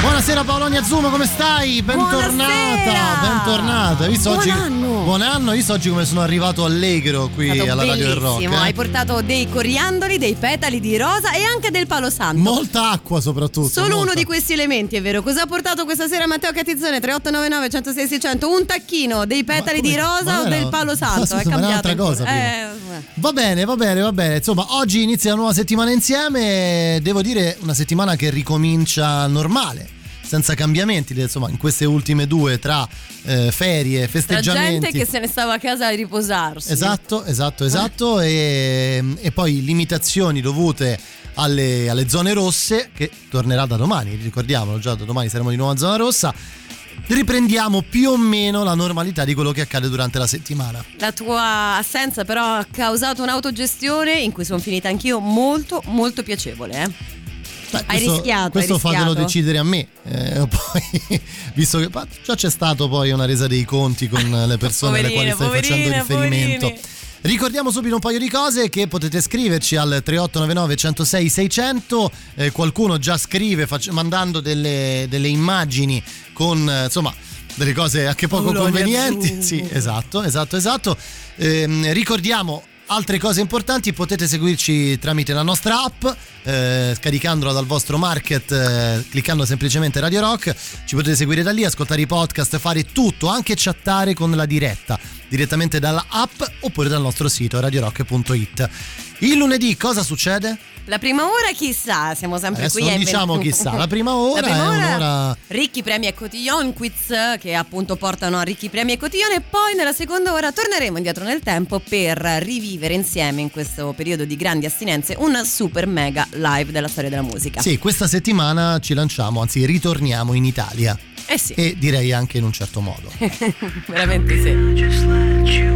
Buonasera Paolonia Zumo, come stai? Bentornata, Buonasera. bentornata. Hai visto Buon oggi, anno. Buon anno, hai visto oggi come sono arrivato allegro qui alla Radio del Rock. eh? Hai portato dei coriandoli, dei petali di rosa e anche del palo santo. Molta acqua soprattutto. Solo molta. uno di questi elementi, è vero. Cosa ha portato questa sera Matteo Catizzone? 3899 106 600 Un tacchino dei petali di rosa o del palo ma santo? scusa, è un'altra cosa. Eh, Va bene, va bene, va bene. Insomma, oggi inizia la nuova settimana insieme. Devo dire, una settimana che ricomincia normale. Senza cambiamenti, insomma, in queste ultime due tra eh, ferie, tra festeggiamenti. gente che se ne stava a casa a riposarsi. Esatto, esatto, esatto. E, e poi limitazioni dovute alle, alle zone rosse, che tornerà da domani, ricordiamolo, già da domani saremo di nuovo a zona rossa. Riprendiamo più o meno la normalità di quello che accade durante la settimana. La tua assenza però ha causato un'autogestione in cui sono finita anch'io molto molto piacevole. Eh? Beh, Hai questo, rischiato, Questo hai fatelo rischiato. decidere a me. Eh, poi, visto che già c'è stato poi una resa dei conti con le persone alle quali Poverine, stai facendo poverine, riferimento. poverini. Ricordiamo subito un paio di cose che potete scriverci al 3899 106 600. Eh, qualcuno già scrive fac- mandando delle, delle immagini con eh, insomma delle cose anche poco convenienti. Sì, esatto, esatto, esatto. Ehm, ricordiamo altre cose importanti, potete seguirci tramite la nostra app, eh, scaricandola dal vostro market, eh, cliccando semplicemente Radio Rock, ci potete seguire da lì, ascoltare i podcast, fare tutto, anche chattare con la diretta, direttamente dalla app oppure dal nostro sito radiorock.it. Il lunedì cosa succede? La prima ora chissà, siamo sempre Adesso qui non a diciamo invent- chissà, la prima ora La prima è ora, un'ora- Ricchi premi e cotillon quiz che appunto portano a ricchi premi e cotillon e poi nella seconda ora torneremo indietro nel tempo per rivivere insieme in questo periodo di grandi astinenze un super mega live della storia della musica. Sì, questa settimana ci lanciamo, anzi ritorniamo in Italia Eh sì, e direi anche in un certo modo. veramente sì.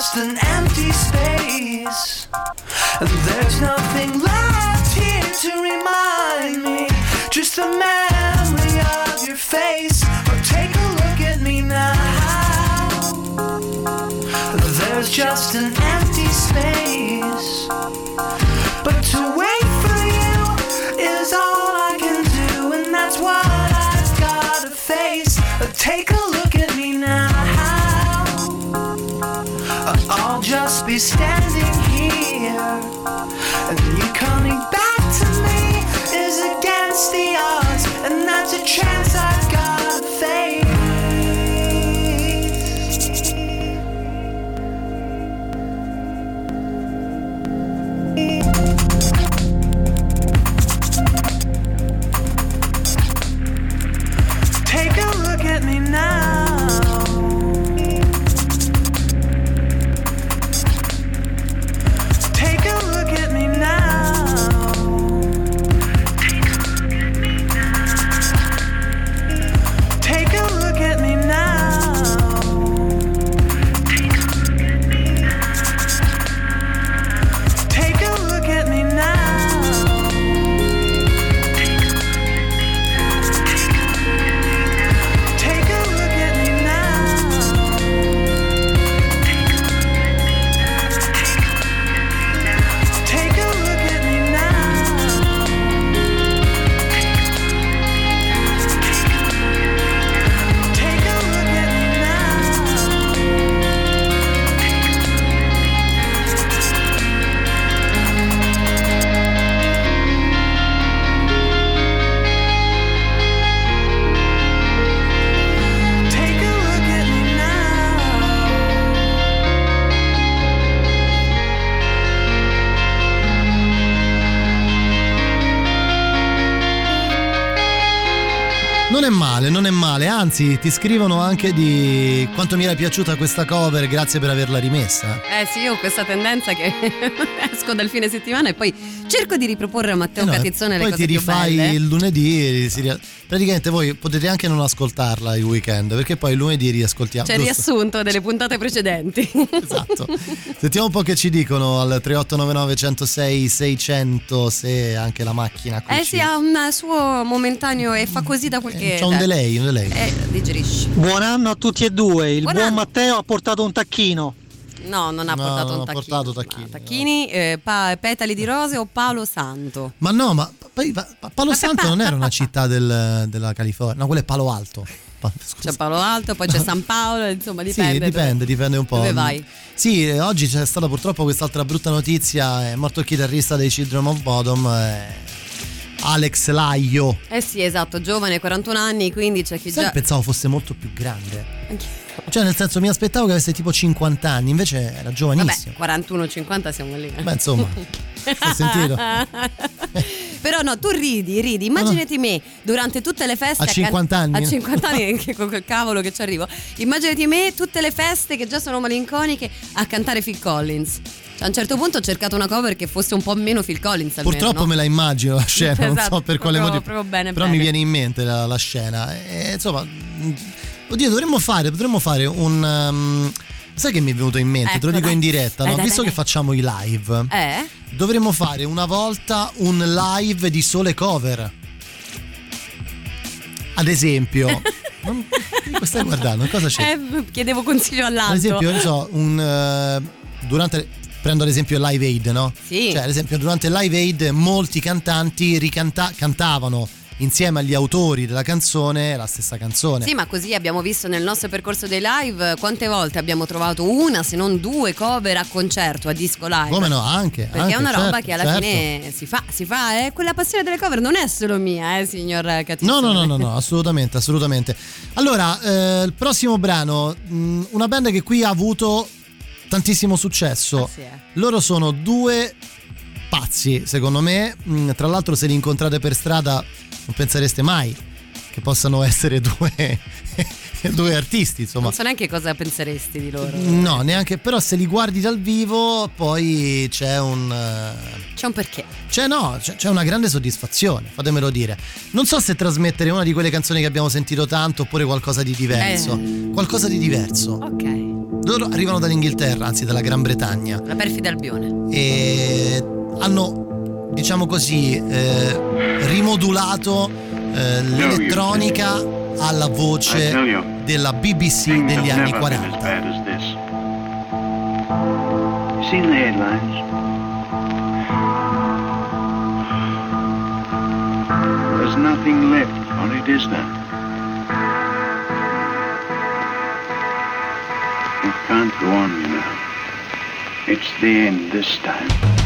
There's just male, anzi ti scrivono anche di quanto mi era piaciuta questa cover, grazie per averla rimessa. Eh sì, io ho questa tendenza che esco dal fine settimana e poi cerco di riproporre a Matteo Eh no, Catizzone le poi cose ti più rifai belle. il lunedì, si ria- praticamente voi potete anche non ascoltarla il weekend, perché poi il lunedì riascoltiamo. C'è il giusto? riassunto delle puntate precedenti. Esatto. Sentiamo un po' che ci dicono al 3899 106 600 se anche la macchina qui Eh ci- sì, ha un suo momentaneo e fa così da qualche... Eh, C'ha un delay, un delay. Eh, digerisci. Buon anno a tutti e due. Il Buon buon. Matteo ha portato un tacchino. No, non ha No, portato non un ha tacchino. portato tacchini, No, tacchini, eh, pa- petali di rose o palo santo. Ma no, ma poi pa- pa- Palo Santo non era una città del- della California, no, quello è Palo Alto. Scusa. C'è Palo Alto, poi c'è San Paolo, insomma dipende. Sì, dipende, dipende un po'. Dove vai? Sì, eh, oggi c'è stata purtroppo quest'altra brutta notizia, è morto il chitarrista dei Children of Bodom, eh, Alex Laio. Eh sì, esatto, giovane, 41 anni, quindi c'è chi Sai, già... pensavo fosse molto più grande. Cioè, nel senso, mi aspettavo che avesse tipo 50 anni, invece era giovanissimo. Vabbè, 41-50 siamo lì. eh. Beh, insomma, hai sentito? Però no, tu ridi, ridi. Immaginati me durante tutte le feste. A can- 50 anni? A 50 anni, che con quel cavolo che ci arrivo. Immaginati me tutte le feste che già sono malinconiche a cantare Phil Collins. Cioè, a un certo punto ho cercato una cover che fosse un po' meno Phil Collins. Almeno, Purtroppo no? me la immagino la scena, non so Esatto, per quale motivo. però bene. mi viene in mente la, la scena. E, insomma, mh, oddio, dovremmo fare, potremmo fare un. um, sai che mi è venuto in mente? Te lo Ecco, dico dai. in diretta, Dai, no? dai, visto dai, che facciamo i live, Eh? dovremmo fare una volta un live di sole cover. Ad esempio, non, stai guardando? Cosa c'è? Eh, chiedevo consiglio all'altro. Ad esempio, ne so, un. eh, durante. Prendo ad esempio il Live Aid, no? Sì. Cioè, ad esempio, durante il Live Aid molti cantanti ricanta- cantavano insieme agli autori della canzone la stessa canzone. Sì, ma così abbiamo visto nel nostro percorso dei live quante volte abbiamo trovato una, se non due cover a concerto, a disco live. Come no, anche. Perché anche, è una roba certo, che alla certo. fine si fa, si fa, eh? quella passione delle cover non è solo mia, eh, signor Cattizzone. No, no, no, no, no, assolutamente, assolutamente. Allora, eh, il prossimo brano, mh, una band che qui ha avuto tantissimo successo. Ah, sì, eh. Loro sono due pazzi, secondo me. Mm, Tra l'altro, se li incontrate per strada, non pensereste mai che possano essere due, due artisti, insomma. Non so neanche cosa penseresti di loro. No, neanche, però se li guardi dal vivo, poi c'è un. eh, C'è un perché. C'è no, c'è, c'è una grande soddisfazione, fatemelo dire. Non so se trasmettere una di quelle canzoni che abbiamo sentito tanto oppure qualcosa di diverso. Eh. Qualcosa di diverso. Ok. Loro arrivano dall'Inghilterra, anzi dalla Gran Bretagna, La perfida Albione. e hanno, diciamo così, eh, rimodulato eh, l'elettronica alla voce della BBC degli anni never been as 40. bad as this. You seen the headlines? There's nothing left on it, is there? It can't go on, you know. It's the end this time.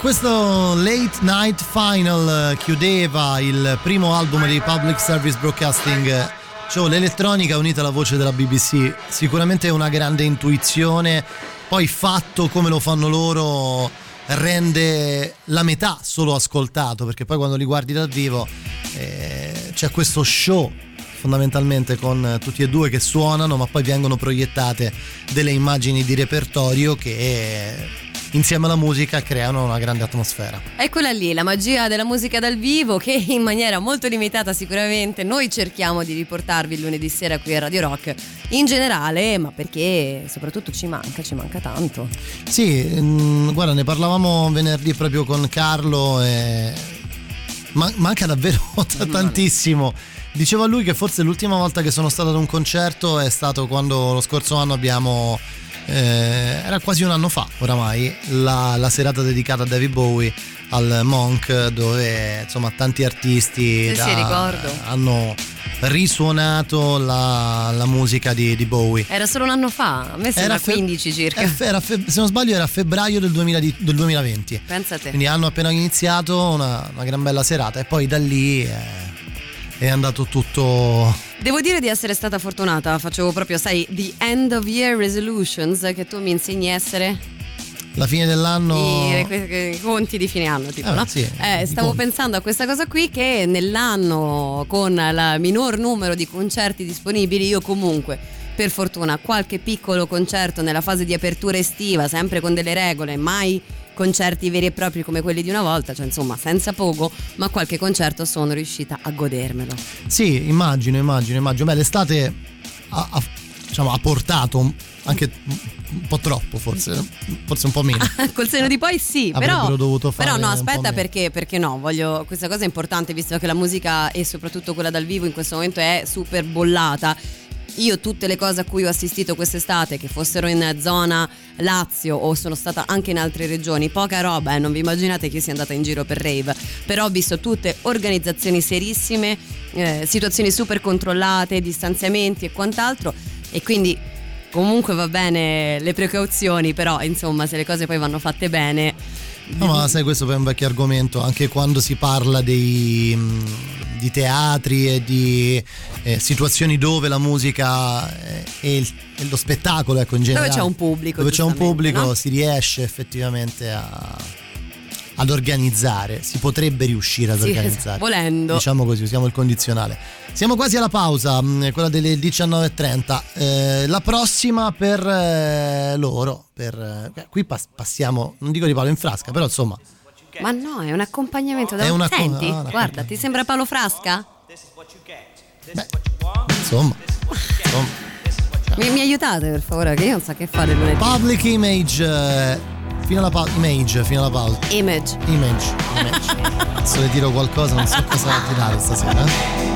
Questo Late Night Final eh, chiudeva il primo album di Public Service Broadcasting. eh, Show, l'elettronica unita alla voce della BBC, sicuramente è una grande intuizione, poi fatto come lo fanno loro rende la metà solo ascoltato, perché poi quando li guardi dal vivo eh, c'è questo show fondamentalmente con tutti e due che suonano, ma poi vengono proiettate delle immagini di repertorio che insieme alla musica creano una grande atmosfera. Eccola lì, la magia della musica dal vivo che in maniera molto limitata sicuramente noi cerchiamo di riportarvi il lunedì sera qui a Radio Rock in generale, ma perché soprattutto ci manca, ci manca tanto. Sì, mm, guarda, ne parlavamo venerdì proprio con Carlo e ma- manca davvero t- tantissimo. Diceva lui che forse l'ultima volta che sono stato ad un concerto è stato quando lo scorso anno abbiamo eh, era quasi un anno fa oramai la, la serata dedicata a David Bowie al Monk dove insomma tanti artisti Sì, sì, ricordo. hanno risuonato la, la musica di, di Bowie Era solo un anno fa, a me sembra fe- 15 circa. eh, fe- se non sbaglio era febbraio del, 2000 di- del 2020 Pensa a te. quindi hanno appena iniziato una, una gran bella serata e poi da lì eh, è andato tutto Devo dire di essere stata fortunata, facevo proprio, sai, the end of year resolutions che tu mi insegni a essere la fine dell'anno i, conti di fine anno, tipo, Eh, no? sì, Eh, stavo conti. pensando a questa cosa qui che nell'anno con il minor numero di concerti disponibili io comunque per fortuna qualche piccolo concerto nella fase di apertura estiva, sempre con delle regole, mai concerti veri e propri come quelli di una volta, cioè insomma senza poco, ma qualche concerto sono riuscita a godermelo. Sì, immagino, immagino, immagino. Beh, l'estate ha, ha- diciamo, ha portato anche un po' troppo, forse, forse un po' meno. Col seno di poi sì, però, dovuto fare però no, aspetta perché, perché no, voglio, questa cosa è importante visto che la musica e soprattutto quella dal vivo in questo momento è super bollata. Io tutte le cose a cui ho assistito quest'estate, che fossero in zona Lazio o sono stata anche in altre regioni, poca roba, eh, non vi immaginate che sia andata in giro per rave, però ho visto tutte organizzazioni serissime, eh, situazioni super controllate, distanziamenti e quant'altro. E quindi comunque va bene le precauzioni, però insomma se le cose poi vanno fatte bene... No, ma sai, questo è un vecchio argomento, anche quando si parla dei, mh, di teatri e di eh, situazioni dove la musica e, il- e lo spettacolo, ecco, in generale. c'è un pubblico, Dove c'è un pubblico no? si riesce effettivamente a- ad organizzare, si potrebbe riuscire ad Sì, organizzare. volendo. Diciamo così, usiamo il condizionale. Siamo quasi alla pausa, mh, quella delle 19.30. Eh, la prossima per eh, loro. Per, eh, qui pas- passiamo, non dico di palo in frasca, però insomma. Ma no, è un accompagnamento da È un una- Senti, ah, guarda, ti sembra Paolo Frasca? Insomma, insomma. Mi, mi aiutate per favore, che io non so che fare lunedì. Public image. Fino alla pausa. Image, fino alla pausa. Image. Image. image. Se le tiro qualcosa, non so cosa tirare stasera.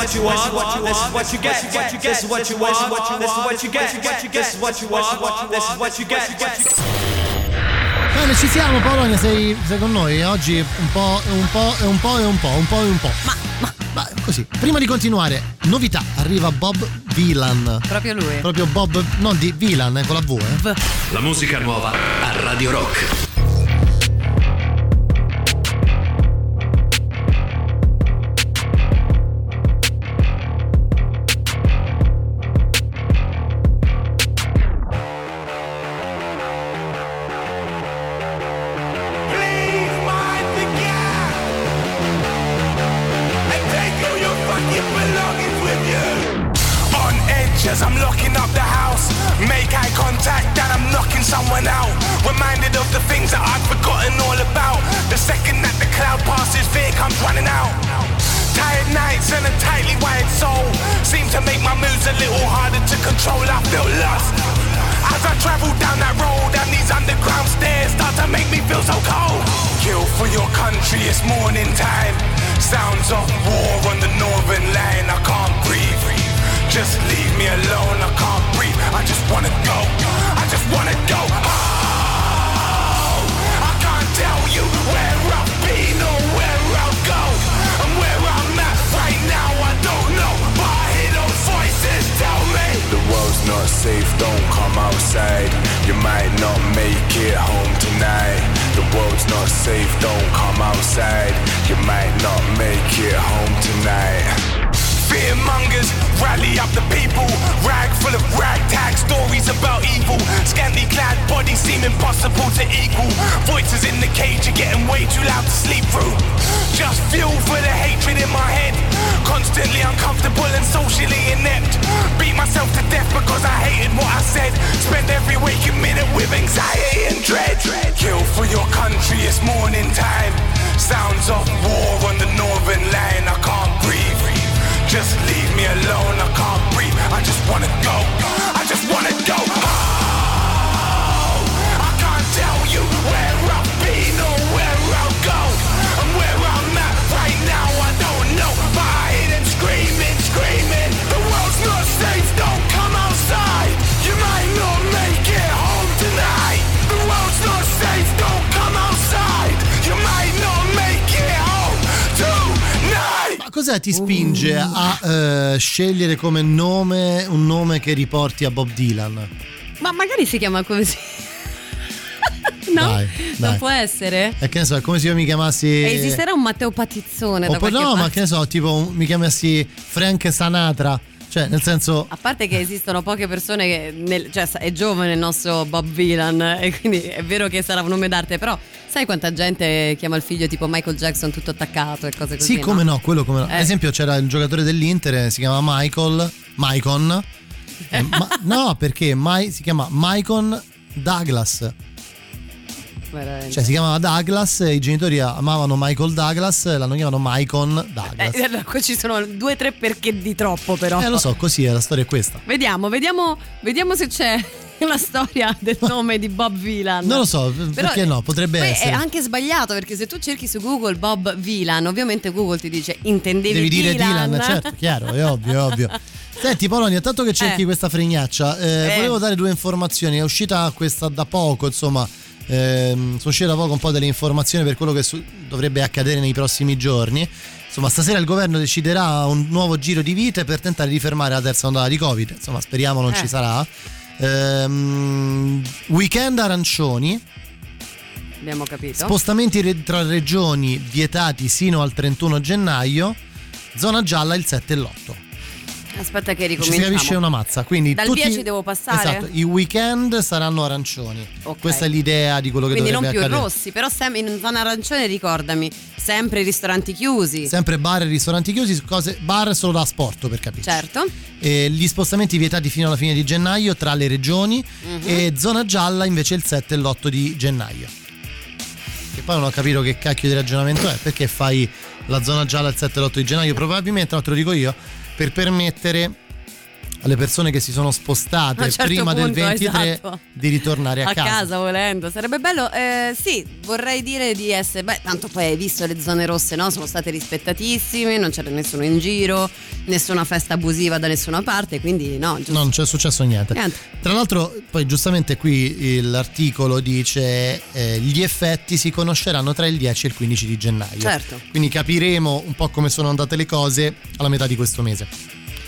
What you want, this is what you get, this is what you want, this is what you get, this is what you want, this is what you get. Bene, ci siamo Polonia, sei, sei con noi? Oggi un po', e un po', e un po' e un po', un po' e un po'. Ma, ma, così. Prima di continuare, novità, arriva Bob Dylan. Proprio lui. Proprio Bob, non di Dylan, eh, con la V, eh. La musica nuova a Radio Rock. Tired nights and a tightly wired soul seem to make my moods a little harder to control. I feel lost. As I travel down that road and these underground stairs start to make me feel so cold. Kill for your country, it's morning time. Sounds of war on the northern line, I can't breathe. Just leave me alone, I can't breathe. I just wanna go, I just wanna go. Oh, I can't tell you where I've been or where I'll go. The world's not safe, don't come outside. You might not make it home tonight. The world's not safe, don't come outside. You might not make it home tonight. Fear mongers rally up the people. Rag full of ragtag stories about evil. Scantily clad bodies seem impossible to equal. Voices in the cage are getting way too loud to sleep through. Just fuel for the hatred in my head. Constantly uncomfortable and socially inept. Beat myself to death because I hated what I said. Spend every waking minute with anxiety and dread. Kill for your country, it's morning time. Sounds of war on the northern line, I can't breathe. Just leave me alone, I can't breathe. I just wanna go, I just wanna go. Oh, I can't tell you where Ma cos'è ti spinge a eh, scegliere come nome un nome che riporti a Bob Dylan? Ma magari si chiama così. no? Dai, Non dai. può essere? E che ne so, è come se io mi chiamassi. E esisterà un Matteo Patizzone da Oppure qualche no, ma parte? che ne so, tipo mi chiamassi Frank Sanatra. Cioè, nel senso. A parte che esistono poche persone che nel- cioè è giovane il nostro Bob Dylan e quindi è vero che sarà un nome d'arte, però sai quanta gente chiama il figlio tipo Michael Jackson tutto attaccato e cose così? Sì, come no, quello come no. Eh. Ad esempio c'era il giocatore dell'Inter, si chiama Michael, Maicon. Eh, ma- no, perché Mai- si chiama Maicon Douglas. Veramente. Cioè si chiamava Douglas e i genitori amavano Michael Douglas l'hanno chiamato Maicon Douglas. Eh, allora, qua ci sono due o tre perché di troppo però. Eh lo so, così è, la storia è questa. Vediamo, vediamo, vediamo se c'è la storia del nome di Bob Dylan. Non lo so, perché no, potrebbe essere. È anche sbagliato perché se tu cerchi su Google Bob Dylan, ovviamente Google ti dice intendevi Devi dire Dylan. Dylan, certo, chiaro, è ovvio, è ovvio. Senti Polonia, tanto che cerchi Eh. questa fregnaccia, eh, Eh. volevo dare due informazioni, è uscita questa da poco, insomma, ehm, sono uscite da poco un po' delle informazioni per quello che su- dovrebbe accadere nei prossimi giorni. Insomma, stasera il governo deciderà un nuovo giro di vite per tentare di fermare la terza ondata di Covid. Insomma, speriamo non Eh. ci sarà. Ehm, weekend arancioni, Abbiamo capito. spostamenti re- tra regioni vietati sino al 31 gennaio, zona gialla il 7 e l'8. Aspetta che Ci si ricominciamo. capisce una mazza. Quindi Dal tutti, via ci devo passare? Esatto, i weekend saranno arancioni. Ok. Questa è l'idea di quello che Quindi non dovrebbe più accadere. rossi, però sempre in zona arancione ricordami, sempre ristoranti chiusi. Sempre bar e ristoranti chiusi, cose, bar solo da sport per capire. Certo. gli spostamenti vietati fino alla fine di gennaio tra le regioni Mhm. e zona gialla invece il 7 e l'8 di gennaio. Che poi non ho capito che cacchio di ragionamento è, perché fai la zona gialla il 7 e l'8 di gennaio? Probabilmente, no, te lo dico io, per permettere alle persone che si sono A spostate certo prima del punto, 23 esatto. di ritornare a, a casa. volendo sarebbe bello Eh, sì vorrei dire di essere beh tanto poi hai visto le zone rosse no sono state rispettatissime non c'era nessuno in giro nessuna festa abusiva da nessuna parte quindi no giusto Non c'è successo niente. Niente. Tra l'altro, poi giustamente qui l'articolo dice eh, gli effetti si conosceranno tra il 10 e il 15 di gennaio. Certo. Quindi capiremo un po' come sono andate le cose alla metà di questo mese.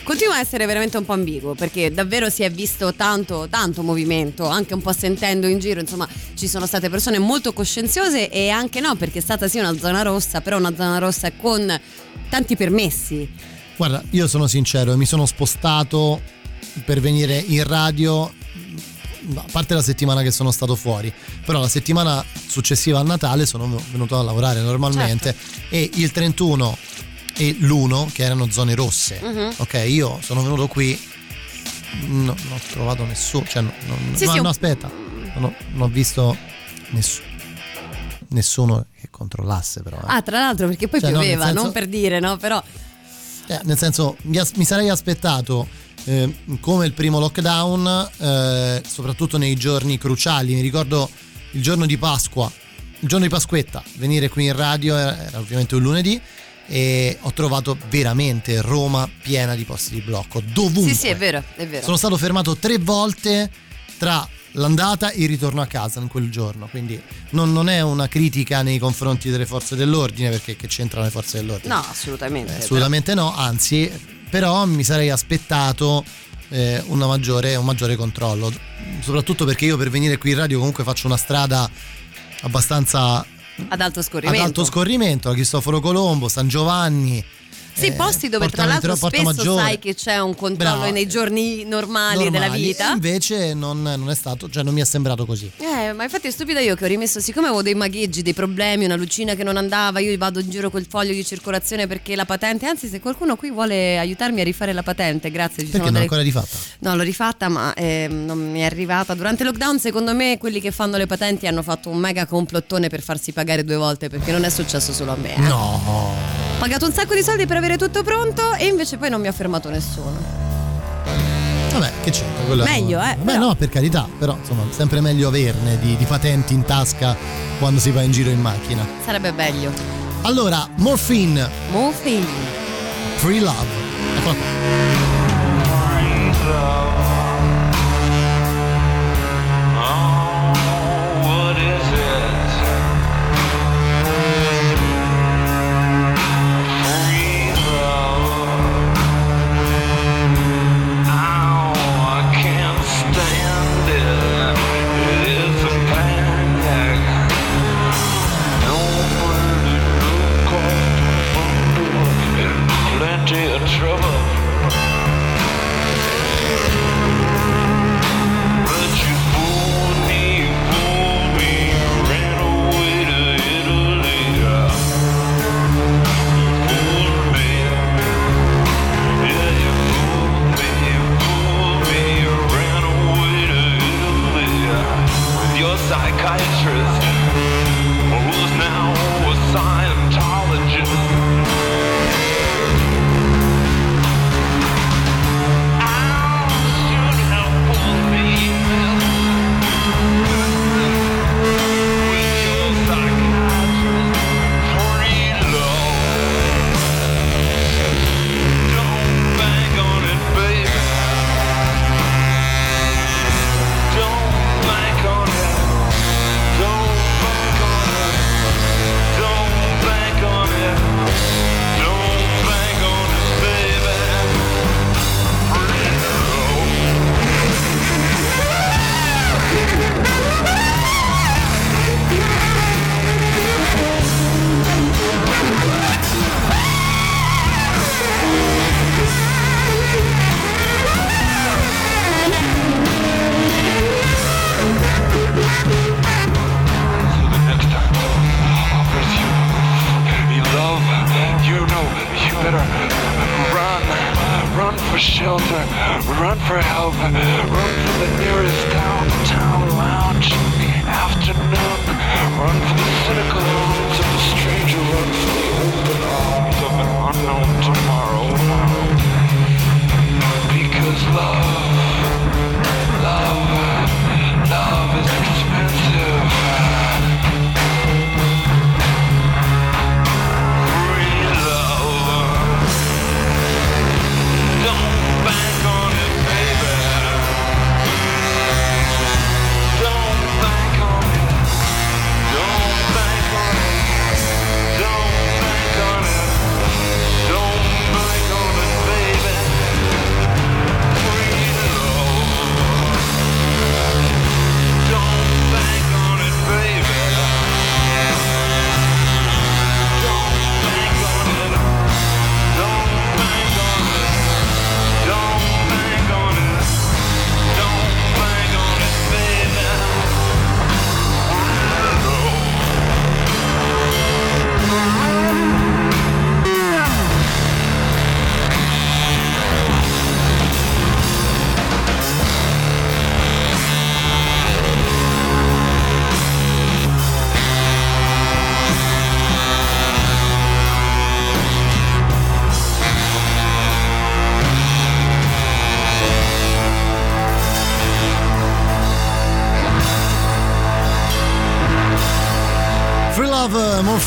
Continua a essere veramente un po' ambiguo perché davvero si è visto tanto, tanto movimento, anche un po' sentendo in giro, insomma ci sono state persone molto coscienziose e anche no perché è stata sì una zona rossa, però una zona rossa con tanti permessi. Guarda, io sono sincero, mi sono spostato per venire in radio, a parte la settimana che sono stato fuori, però la settimana successiva a Natale sono venuto a lavorare normalmente e il 31 e l'1 che erano zone rosse. Mhm. Ok, io sono venuto qui, no- non ho trovato nessuno, cioè no, no- Sì, no, sì, no, aspetta, non ho, visto nessuno. Nessuno che controllasse però. eh. Ah, tra l'altro perché poi Cioè, pioveva, senso- non per dire, no? Però Eh, nel senso, mi, as- mi sarei aspettato eh, come il primo lockdown, eh, soprattutto nei giorni cruciali. Mi ricordo il giorno di Pasqua, il giorno di Pasquetta, venire qui in radio era, era ovviamente un lunedì. E ho trovato veramente Roma piena di posti di blocco, dovunque. sì, sì, è vero, è vero. Sono stato fermato tre volte tra l'andata e il ritorno a casa in quel giorno. Quindi non, non è una critica nei confronti delle forze dell'ordine, perché che c'entrano le forze dell'ordine? No, assolutamente. Assolutamente no, anzi, però mi sarei aspettato eh, una maggiore, un maggiore controllo, soprattutto perché io per venire qui in radio comunque faccio una strada abbastanza Ad alto ad scorrimento. alto scorrimento, la Cristoforo Colombo, San Giovanni. Sì, eh, posti dove tra l'altro spesso Maggiore. sai che c'è un controllo Bravo. nei giorni normali, della normali, vita. e Invece non, non è stato, cioè non mi è sembrato così. Eh, ma infatti è stupida io che ho rimesso, siccome avevo dei magheggi, dei problemi, una lucina che non andava, io vado in giro col foglio di circolazione perché la patente, anzi se qualcuno qui vuole aiutarmi a rifare la patente, grazie, ci Perché non delle... ancora rifatta? No, l'ho rifatta, ma ehm, non mi è arrivata. Durante il lockdown, secondo me, quelli che fanno le patenti hanno fatto un mega complottone per farsi pagare due volte, perché non è successo solo a me. eh. No. Ho pagato un sacco di soldi per avere tutto pronto e invece poi non mi ha fermato nessuno. Vabbè, che c'entra? Quello- Meglio, eh, Beh, però. no, per carità, però insomma, sempre meglio averne di, di patenti in tasca quando si va in giro in macchina. Sarebbe meglio. Allora, Morphine, Moving. Free Love. Eccola qua.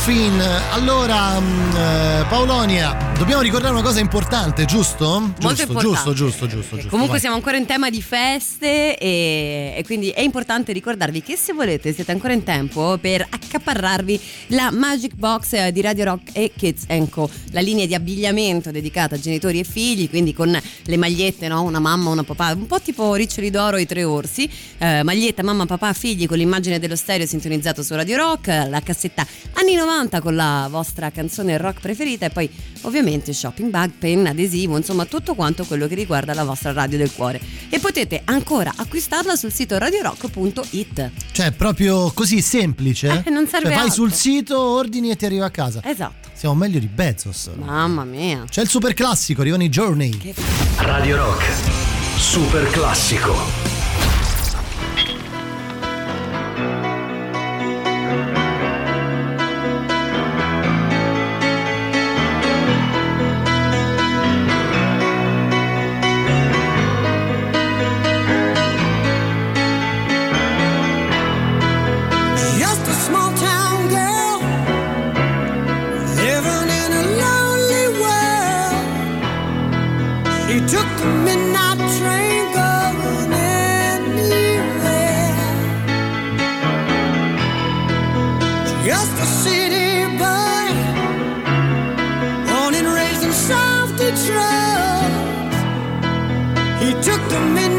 Morphine. Allora, mh, eh, Paolonia, dobbiamo ricordare una cosa importante, giusto? Molto giusto, importante. giusto, giusto, giusto, giusto. Comunque vai. siamo ancora in tema di feste e, e quindi è importante ricordarvi che se volete siete ancora in tempo per accaparrarvi la Magic Box eh, di Radio Rock e Kids Co, la linea di abbigliamento dedicata a genitori e figli, quindi con le magliette, no? una mamma, una papà, un po' tipo Riccioli d'Oro e i tre orsi, eh, maglietta mamma, papà, figli con l'immagine dello stereo sintonizzato su Radio Rock, la cassetta anni 90 con la vostra canzone rock preferita e poi ovviamente shopping bag, penna, adesivo, insomma tutto quanto quello che riguarda la vostra radio del cuore. E potete ancora acquistarla sul sito radiorock.it. Cioè, proprio così semplice? Eh, non serve Cioè, vai altro. sul sito, ordini e ti arriva a casa. Esatto. Siamo meglio di Bezos. Mamma mia. C'è il super classico, arrivano i Journey. Radio Rock. Super classico. Took the midnight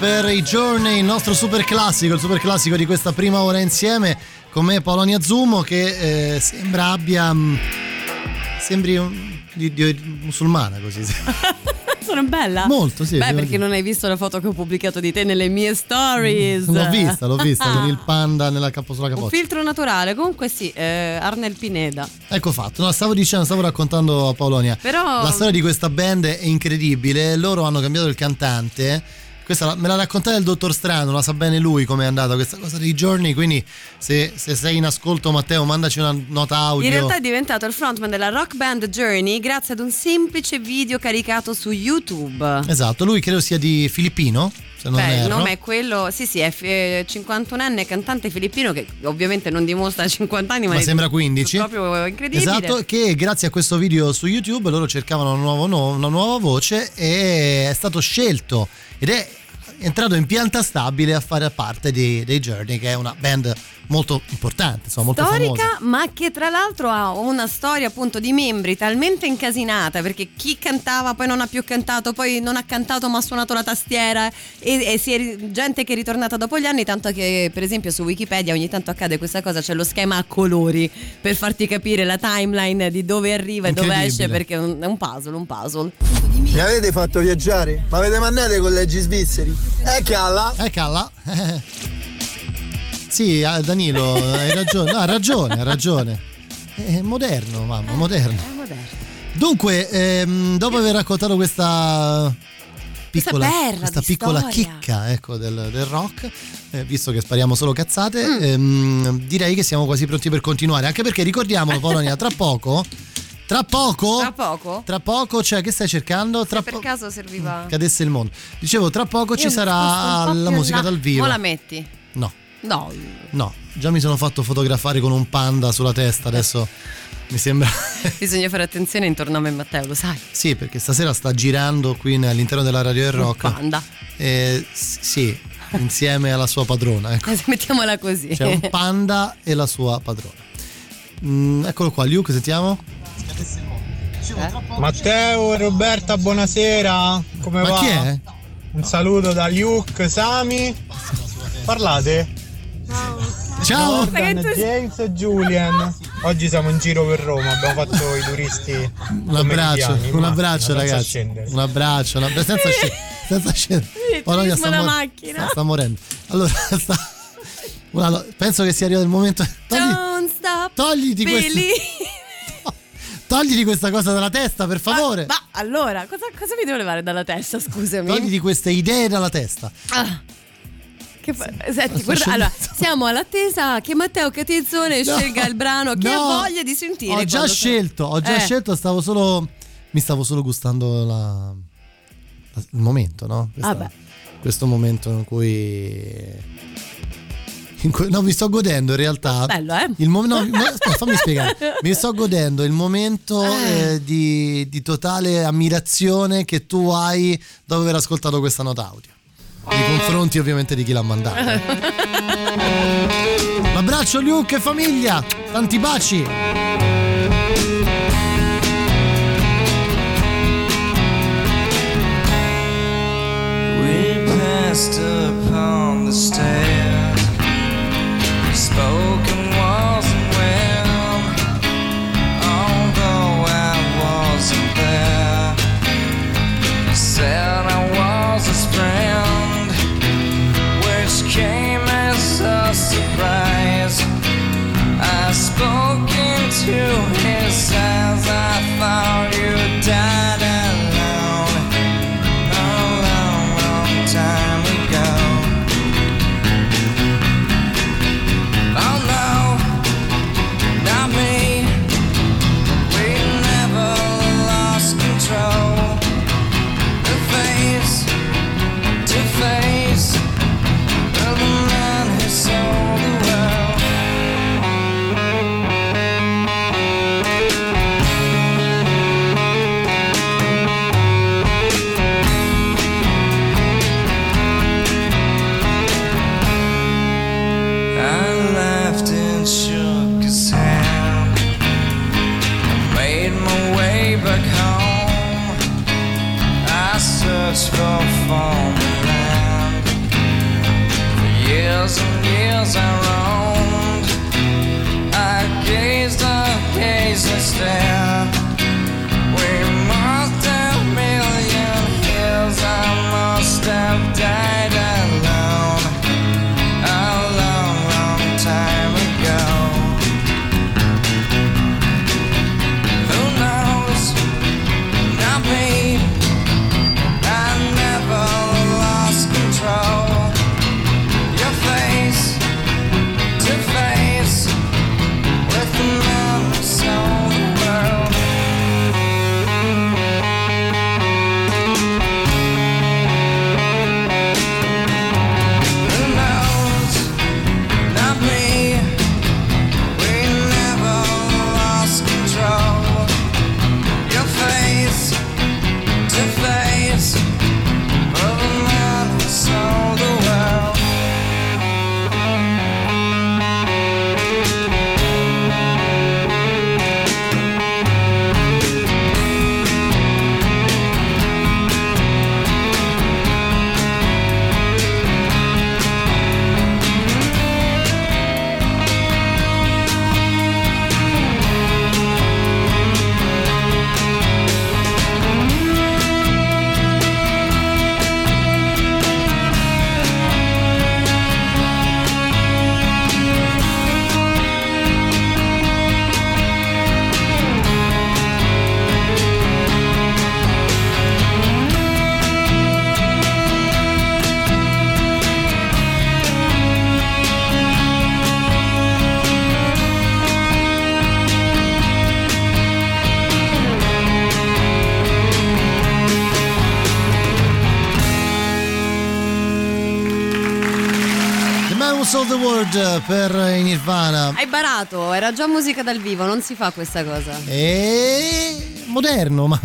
per i Journey, il nostro super classico, il super classico di questa prima ora insieme. con me Polonia Zumo che eh, sembra abbia mm, sembri un di, di musulmana così Sono bella? Molto, sì, Beh, perché dire. non hai visto la foto che ho pubblicato di te nelle mie stories. l'ho vista l'ho vista con il panda nella capo sulla Un capoccia filtro naturale, comunque sì, eh, Arnel Pineda. ecco fatto no, stavo dicendo stavo raccontando a Polonia Però- la storia di questa band è incredibile loro hanno cambiato il cantante questa la- me l'ha raccontata il dottor Strano, la sa bene lui come è andata questa cosa dei giorni. Quindi, se, se sei in ascolto, Matteo, mandaci una nota audio. In realtà è diventato il frontman della rock band Journey grazie ad un semplice video caricato su YouTube. Esatto, lui credo sia di filippino. Se non Beh, il nome è quello, sì, sì, è eh, 51enne cantante filippino che ovviamente non dimostra 50 anni, ma, Ma è sembra 15. proprio incredibile. Esatto, che grazie a questo video su YouTube loro cercavano un nuovo no- una nuova voce e è stato scelto ed è entrato in pianta stabile a fare parte di- dei Journey, che è una band molto importante, insomma, molto Storica, famosa. ma che tra l'altro ha una storia appunto di membri talmente incasinata perché chi cantava poi non ha più cantato, poi non ha cantato ma ha suonato la tastiera e, e si è gente che è ritornata dopo gli anni, tanto che per esempio su Wikipedia ogni tanto accade questa cosa, c'è lo schema a colori per farti capire la timeline di dove arriva e dove esce perché è un, puzzle, un puzzle. Mi avete fatto viaggiare? Ma avete mandato i collegi svizzeri? E calla! Eh, calla. sì, ah, Danilo, hai ragione, no, ha ragione, ha ragione. È moderno, mamma, moderno. Dunque, ehm, dopo aver raccontato questa piccola, questa di piccola chicca ecco, del, del rock, eh, visto che spariamo solo cazzate, Mm. ehm, direi che siamo quasi pronti per continuare. Anche perché ricordiamolo, Polonia, tra poco. Tra poco? Tra poco? Tra poco, cioè, che stai cercando? Tra Per po- caso serviva... cadesse il mondo. Dicevo, tra poco ci Io un sarà la musica là. dal vivo. O la metti? No, No. no, già mi sono fatto fotografare con un panda sulla testa, adesso mi sembra... Bisogna fare attenzione intorno a me Matteo, lo sai. sì, perché stasera sta girando qui all'interno della Radio del Rock. Un panda. Eh, sì, insieme alla sua padrona. Ecco. Mettiamola così. C'è un panda e la sua padrona. Mm, eccolo qua, Luke, sentiamo. Matteo e Roberta, buonasera. Come Ma va? chi è? Un saluto da Luke, Sami. Parlate? Ciao. Jordan, James e Julian. Oggi siamo in giro per Roma, abbiamo fatto i turisti. Un abbraccio, un abbraccio ragazzi. scendere. Un abbraccio, un abbraccio senza, sce- senza scendere. Polonia turismo da mor- macchina. sta, sta morendo. Allora, sta- una- penso che sia arrivato il momento. Togli, Don't stop. togliti, questa, Billy. togliti questa cosa dalla testa, per favore. Ma allora, cosa, cosa mi devo levare dalla testa, scusami? Togliti queste idee dalla testa. Ah. Che fa- Senti, guarda, allora, siamo all'attesa che Matteo Catizzone No, scelga il brano che no. ha voglia di sentire. Ho già scelto, ho già Eh. scelto, stavo solo. Mi stavo solo gustando la- la- il momento, no? Questa- Vabbè. questo momento in cui. in cui- no, mi sto godendo in realtà. Bello, eh? Il mom- no, no, aspetta, fammi spiegare. Mi sto godendo il momento eh, di, di totale ammirazione che tu hai dopo aver ascoltato questa nota audio. Nei confronti ovviamente di chi l'ha mandata. Un abbraccio Luke e famiglia, tanti baci. We passed upon the stairs. Surprise. I spoke into his eyes. I thought you World eh, per i Nirvana. Hai barato, era già musica dal vivo, non si fa questa cosa. E moderno, ma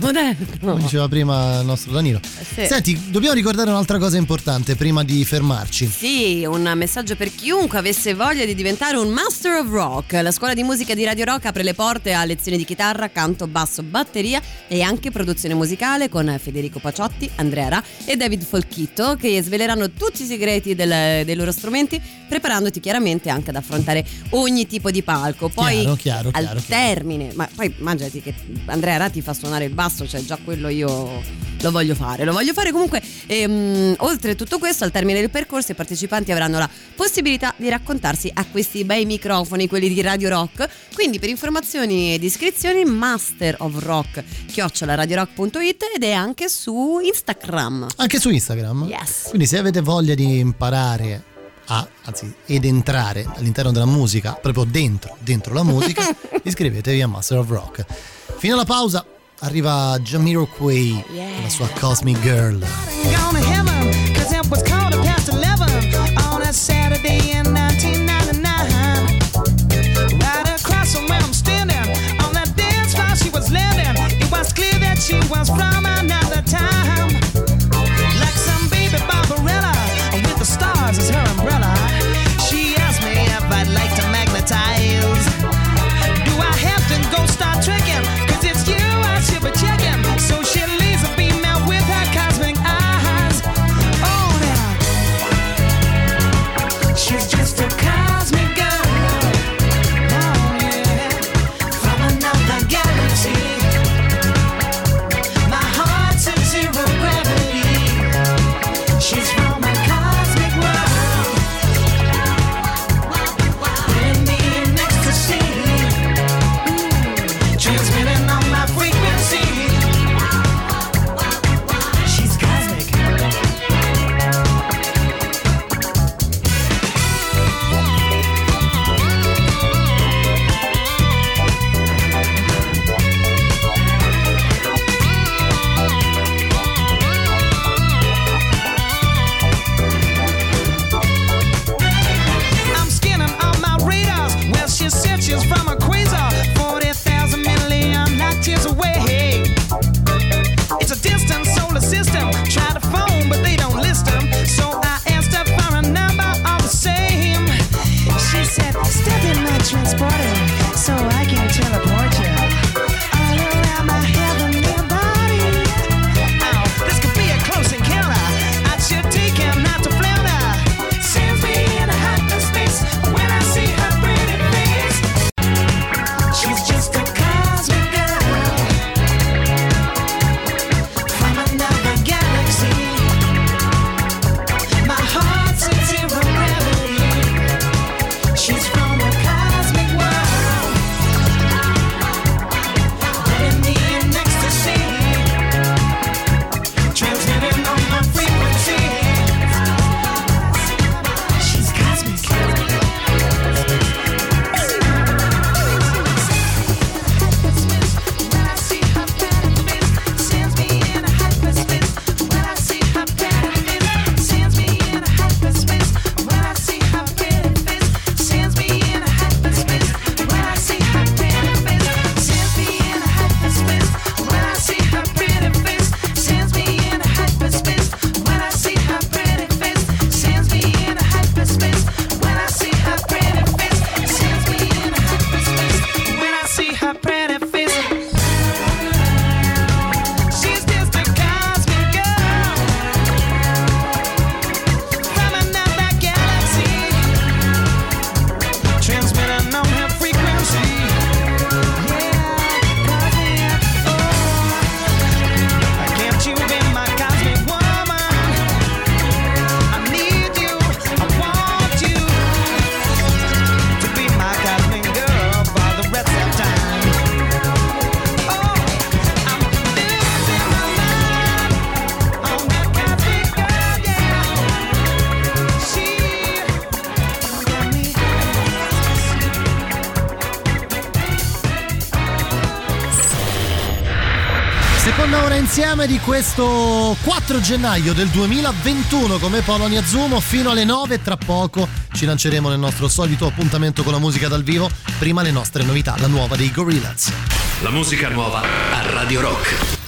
moderno. come diceva prima il nostro Danilo. sì. Senti, dobbiamo ricordare un'altra cosa importante prima di fermarci. Sì, un messaggio per chiunque avesse voglia di diventare un Master of Rock. La scuola di musica di Radio Rock apre le porte a lezioni di chitarra, canto, basso, batteria e anche produzione musicale con Federico Paciotti, Andrea Ra e David Folchitto che sveleranno tutti i segreti del- dei loro strumenti, preparandoti chiaramente anche ad affrontare ogni tipo di palco. Poi Chiaro, chiaro, al chiaro, termine, ma poi immaginati che Andrea Ra ti fa suonare il basso, cioè già quello io lo voglio fare. Lo voglio fare comunque. ehm, oltre tutto questo, al termine del percorso, i partecipanti avranno la possibilità di raccontarsi a questi bei microfoni, quelli di Radio Rock. Quindi, per informazioni ed iscrizioni, Master of Rock chiocciolaradiorock.it ed è anche su Instagram. Anche su Instagram. Yes. Quindi se avete voglia di imparare a, anzi, ed entrare all'interno della musica, proprio dentro, dentro la musica, iscrivetevi a Master of Rock. Fino alla pausa arriva Jamiroquai con la sua Cosmic Girl. Di questo 4 gennaio del 2021 come Polonia Zumo fino alle 9 tra poco ci lanceremo nel nostro solito appuntamento con la musica dal vivo prima le nostre novità la nuova dei Gorillaz La musica nuova a Radio Rock.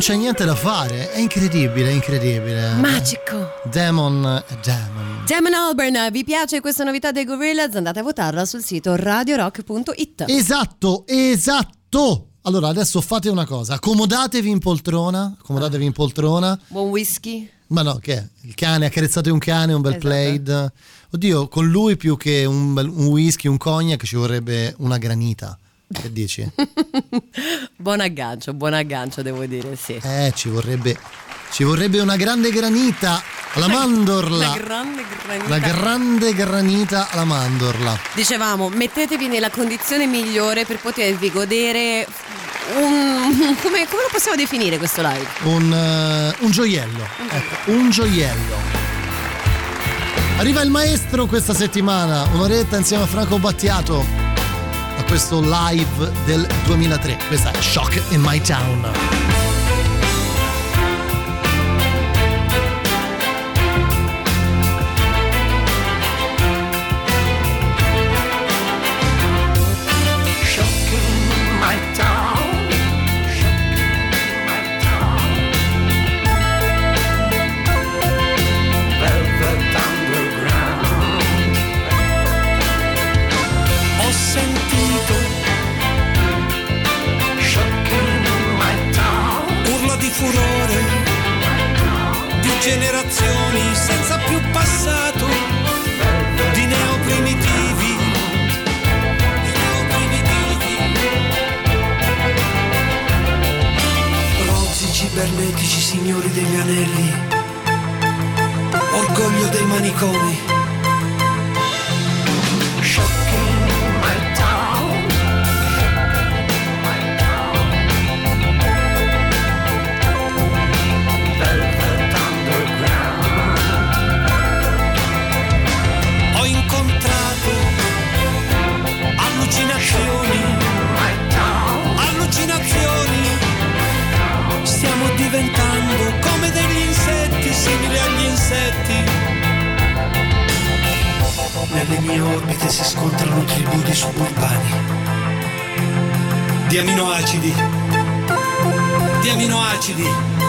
Non c'è niente da fare è incredibile è incredibile Magico. Demon Demon Damon Albarn, vi piace questa novità dei Gorillaz? Andate a votarla sul sito radiorock.it. Esatto, esatto. Allora adesso fate una cosa, accomodatevi in poltrona, accomodatevi in poltrona. Buon whisky. Ma no, che è? Il cane, accarezzate un cane, un bel Esatto. plaid. Oddio, con lui più che un, un whisky, un cognac ci vorrebbe una granita. Che dici? Buon aggancio, buon aggancio devo dire, sì. Eh, ci vorrebbe, ci vorrebbe una grande granita alla mandorla. La grande granita. La grande granita alla mandorla. Dicevamo, mettetevi nella condizione migliore per potervi godere un... come, come lo possiamo definire questo live? Un, eh, un gioiello. Ecco, un gioiello. Arriva il maestro questa settimana, un'oretta insieme a Franco Battiato questo live del 2003. Questa è Shock in My Town. Cibernetici signori degli anelli, orgoglio dei manicomi. Aminoacidi, di aminoacidi.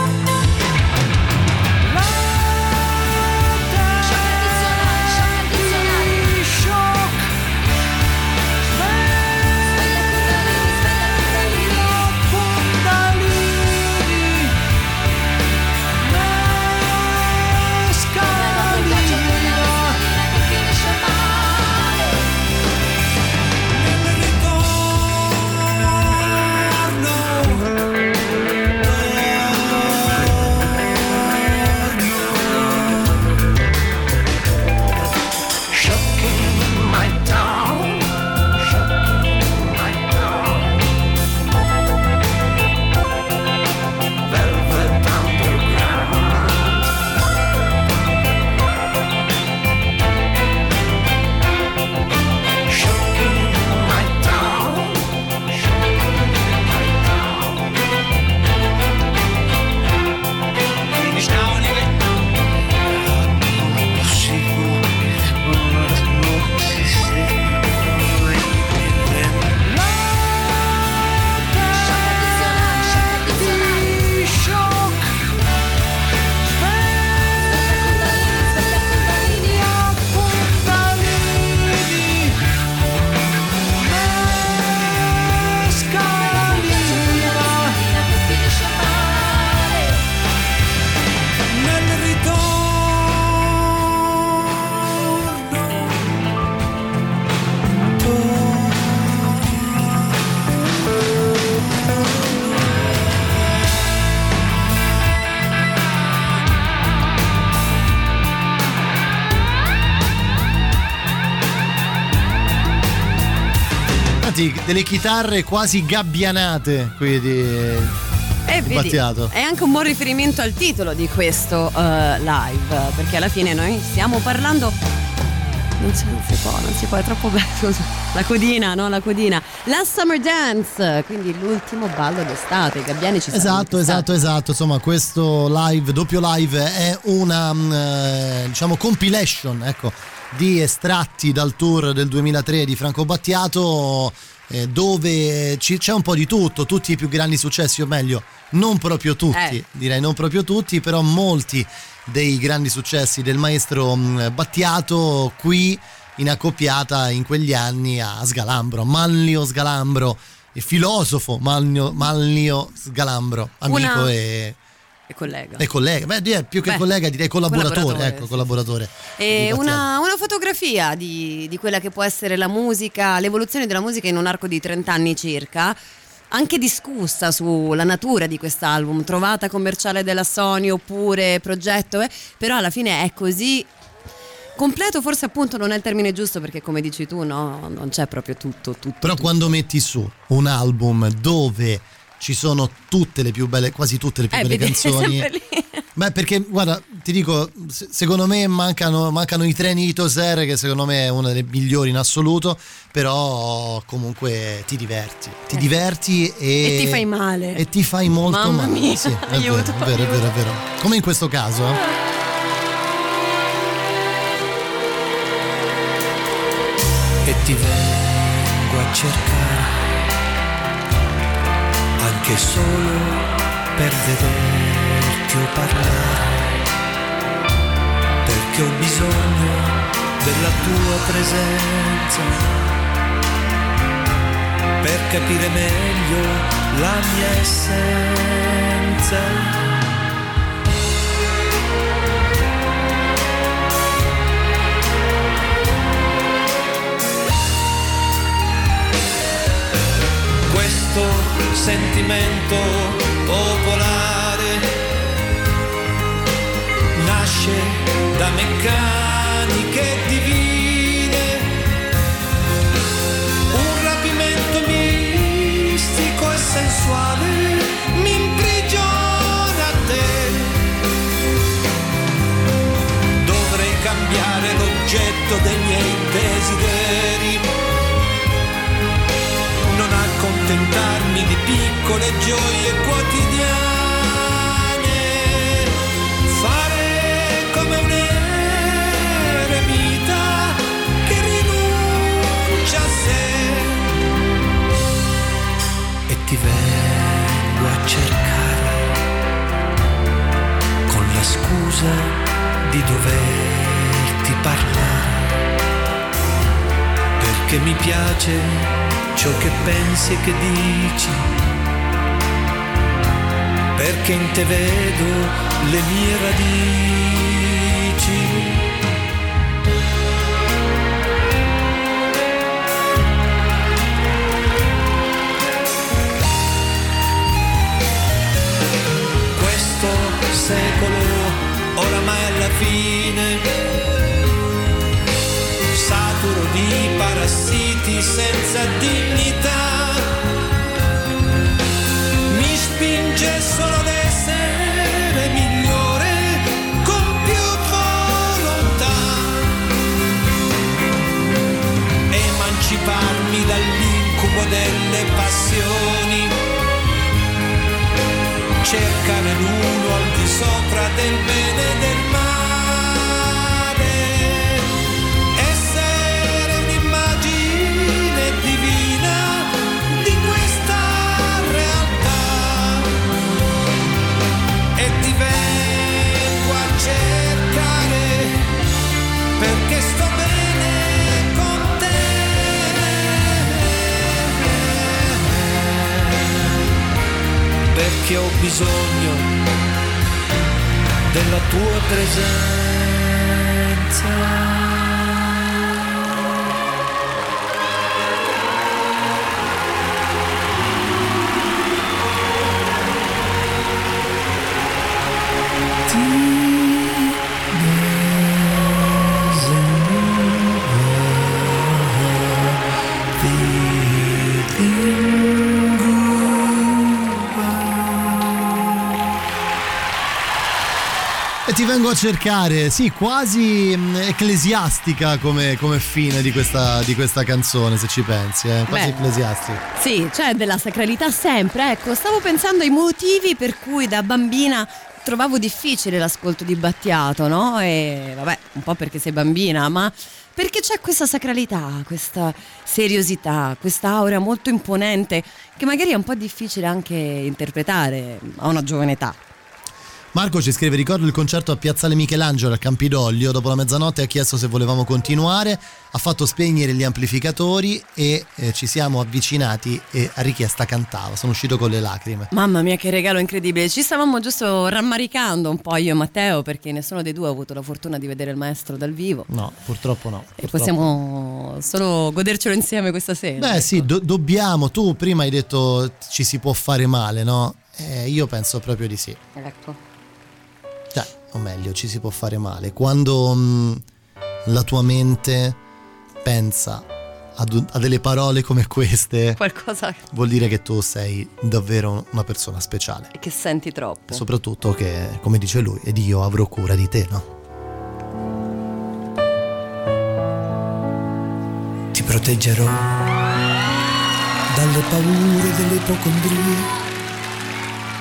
Chitarre quasi gabbianate qui di, E di vedi, è anche un buon riferimento al titolo di questo eh, live, perché alla fine noi stiamo parlando. Non si, non si può, non si può, è troppo bello. La codina, no? La codina. Last Summer Dance, quindi l'ultimo ballo d'estate. I gabbiani ci saranno Esatto, esatto, esatto. Insomma, questo live, doppio live, è una mm, eh, diciamo compilation, ecco, di estratti dal tour del 2003 di Franco Battiato. Eh, dove ci- c'è un po' di tutto, tutti i più grandi successi, o meglio, non proprio tutti, Eh. direi non proprio tutti, però molti dei grandi successi del maestro mm, Battiato qui in accoppiata in quegli anni a Sgalambro, Manlio Sgalambro, il filosofo Manlio, Manlio Sgalambro, amico Una- e, E collega. e collega, beh direi più che Beh, collega direi collaboratore, collaboratore, ecco, collaboratore. E una, una fotografia di, di quella che può essere la musica, l'evoluzione della musica in un arco di 30 anni circa. Anche discussa sulla natura di quest'album, trovata commerciale della Sony oppure progetto, eh, però alla fine è così completo, forse appunto non è il termine giusto perché come dici tu no, non c'è proprio tutto, tutto. Però quando metti su un album dove ci sono tutte le più belle, quasi tutte le più Eh, belle canzoni. Beh, perché guarda, ti dico, se- secondo me mancano, mancano i treni di Toser, che secondo me è una delle migliori in assoluto, però comunque ti diverti. Ti diverti e. E ti fai male. E ti fai molto Mamma male. mia, Sì, è aiuto, vero, è vero, è vero, è vero. Come in questo caso. eh. e ti vengo a cercare anche solo per vederti o parlare perché ho bisogno della tua presenza per capire meglio la mia essenza questo sentimento popolare nasce da meccaniche divine, un rapimento mistico e sensuale mi imprigiona a te. Dovrei cambiare l'oggetto dei miei desideri accontentarmi di piccole gioie quotidiane, fare come un eremita che rinuncia a sé. E ti vengo a cercare con la scusa di doverti parlare perché mi piace ciò che pensi e che dici. Perché in te vedo le mie radici. Questo secolo oramai alla fine saturo di parassiti senza dignità. Mi spinge solo ad essere migliore con più volontà. Emanciparmi dall'incubo delle passioni. Cercare l'uno al di sopra del bene del tua cercare, sì, quasi mm, ecclesiastica come, come fine di questa, di questa canzone, se ci pensi, eh? quasi Beh. ecclesiastica. Sì, c'è della sacralità sempre. Ecco, stavo pensando ai motivi per cui da bambina trovavo difficile l'ascolto di Battiato, no? E vabbè, un po' perché sei bambina, ma perché c'è questa sacralità, questa seriosità, questa aura molto imponente che magari è un po' difficile anche interpretare a una giovane età. Marco ci scrive: Ricordo il concerto a Piazzale Michelangelo a Campidoglio. Dopo la mezzanotte ha chiesto se volevamo continuare, ha fatto spegnere gli amplificatori e eh, ci siamo avvicinati e a richiesta cantava. Sono uscito con le lacrime. Mamma mia, che regalo incredibile! Ci stavamo giusto rammaricando un po' io e Matteo perché nessuno dei due ha avuto la fortuna di vedere il maestro dal vivo. No, purtroppo no. E purtroppo. possiamo solo godercelo insieme questa sera. Beh, sì, do- dobbiamo. Tu prima hai detto ci si può fare male, no? Eh, io penso proprio di sì. Ecco. O meglio, ci si può fare male. Quando mh, la tua mente pensa ad- a delle parole come queste, Qualcosa vuol dire che tu sei davvero una persona speciale. che senti troppo. Soprattutto che, come dice lui, ed io avrò cura di te, no? Ti proteggerò dalle paure delle ipocondrie,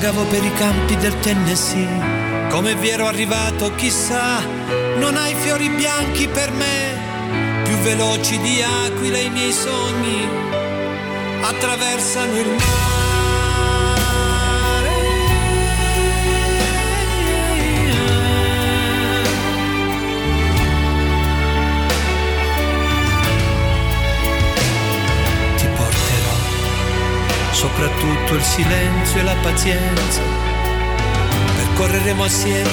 Vagavo per i campi del Tennessee, come vi ero arrivato chissà, non hai fiori bianchi per me, più veloci di aquile i miei sogni, attraversano il mare. Soprattutto il silenzio e la pazienza. Percorreremo assieme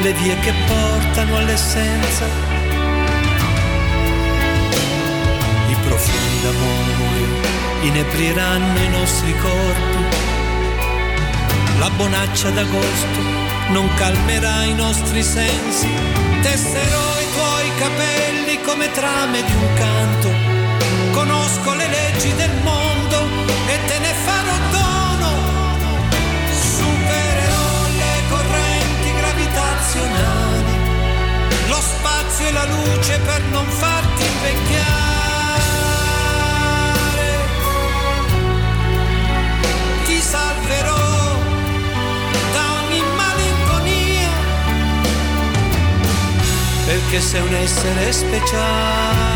le vie che portano all'essenza. I profumi d'amore inebriranno i nostri corpi. La bonaccia d'agosto non calmerà i nostri sensi. Tesserò i tuoi capelli come trame di un canto. Conosco le leggi del mondo e te ne farò dono. Supererò le correnti gravitazionali, lo spazio e la luce per non farti invecchiare. Ti salverò perché sei un essere speciale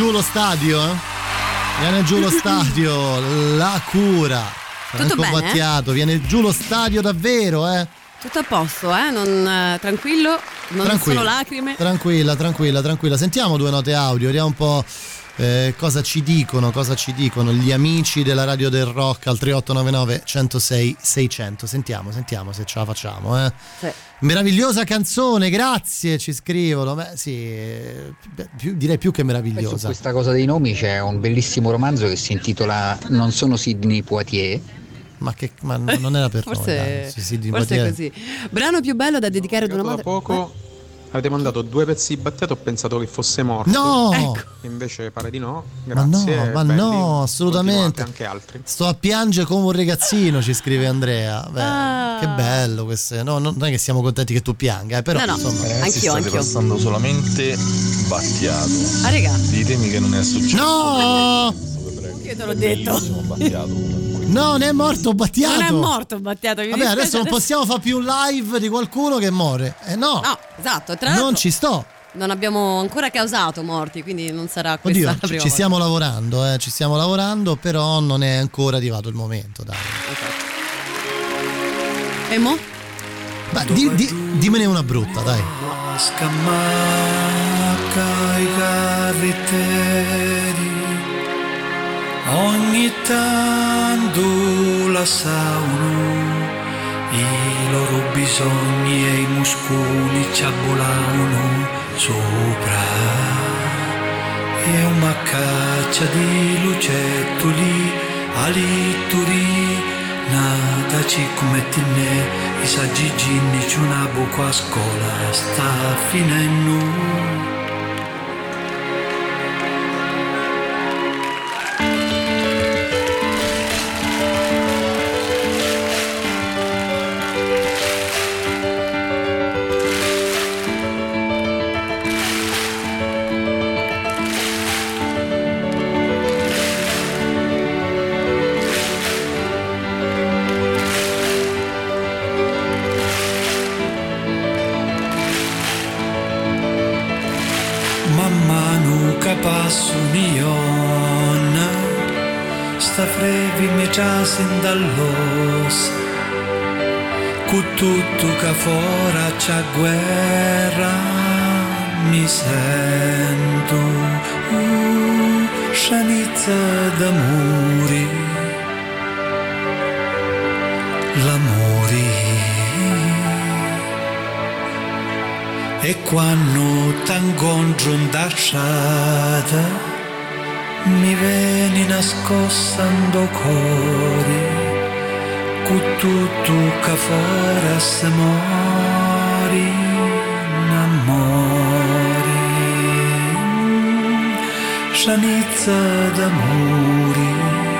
Giù lo stadio, eh? Viene giù lo stadio, la cura. Franco bene, eh? Battiato, viene giù lo stadio davvero, eh? Tutto a posto, eh? Non, eh, tranquillo, non Tranquilla. sono lacrime. Tranquilla, tranquilla, tranquilla. Sentiamo due note audio, vediamo un po' eh, cosa ci dicono, cosa ci dicono gli amici della radio del rock al 3899 106 600. Sentiamo, sentiamo se ce la facciamo, eh. Sì. Meravigliosa canzone, grazie, ci scrivono. Beh, sì, più- direi più che Su meravigliosa. questa cosa dei nomi c'è un bellissimo romanzo che si intitola Non sono Sidney Poitier. Ma, che, ma non era per Forse, noi, dai. Sì, forse è così. Brano più bello da dedicare ad una Da madre. poco avete mandato due pezzi di Battiato, ho pensato che fosse morto. No! Ecco. Invece pare di no. Ma no, Grazie. ma belli. no, assolutamente. Anche altri. Sto a piangere come un ragazzino, ci scrive Andrea. Beh, Ah. Che bello questo. No, non è che siamo contenti che tu pianga, eh, però No, no, insomma. Ragazzi, anch'io, state anch'io. passando solamente Battiato. Ah, raga, Ditemi che non è successo. No! io te l'ho detto. No, non è morto Battiato. Non è morto Battiato. Vabbè, adesso non possiamo fare più un live di qualcuno che muore. Eh no, No, esatto. Tra non ci sto. non abbiamo ancora causato morti, quindi non sarà questa Oddio, la ci, prima ci volta. stiamo lavorando, eh, ci stiamo lavorando, però non è ancora arrivato il momento, dai. E mo? Beh, di- di- dimmene una brutta, dai. Scamacca i carritteri, ogni tanto la sauna, i loro bisogni e i muscoli ci abbolavano sopra. E una caccia di lucettoli, alitturi, nadaci come tinne, i saggi ginni, c'è una buco a scuola, sta finendo. Mi trasin dall'os cu tutto che fora c'è guerra mi sento uh, scenizza d'amori l'amori e quando t'incontro in strada mi vieni nascostando cuore con tutto che fora se mori amore scianizza d'amori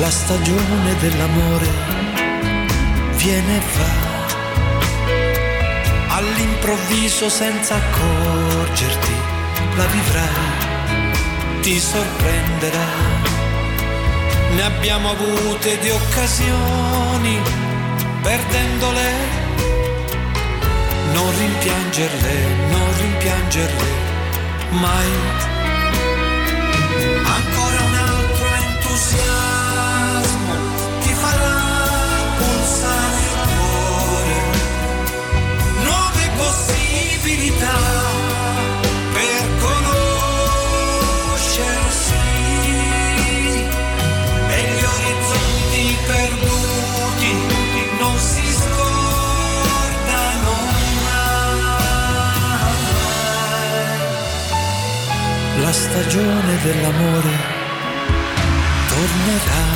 La stagione dell'amore viene e va all'improvviso senza accorgerti, la vivrai, ti sorprenderà. Ne abbiamo avute di occasioni, perdendole, non rimpiangerle, non rimpiangerle mai. Ancora un altro entusiasmo possibilità per conoscersi e gli orizzonti perduti non si scordano mai. La stagione dell'amore tornerà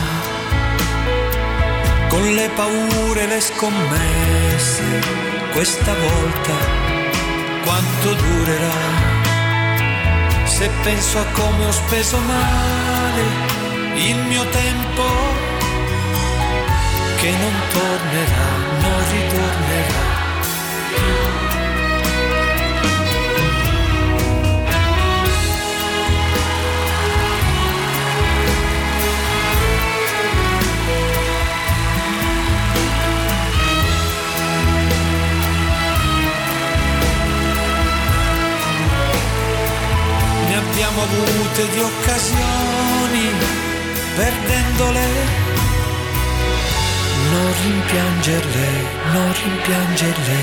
con le paure e le scommesse. Questa volta quanto durerà? Se penso a come ho speso male il mio tempo, che non tornerà, non ritornerà. Abbiamo avute di occasioni, perdendole. Non rimpiangerle, non rimpiangerle,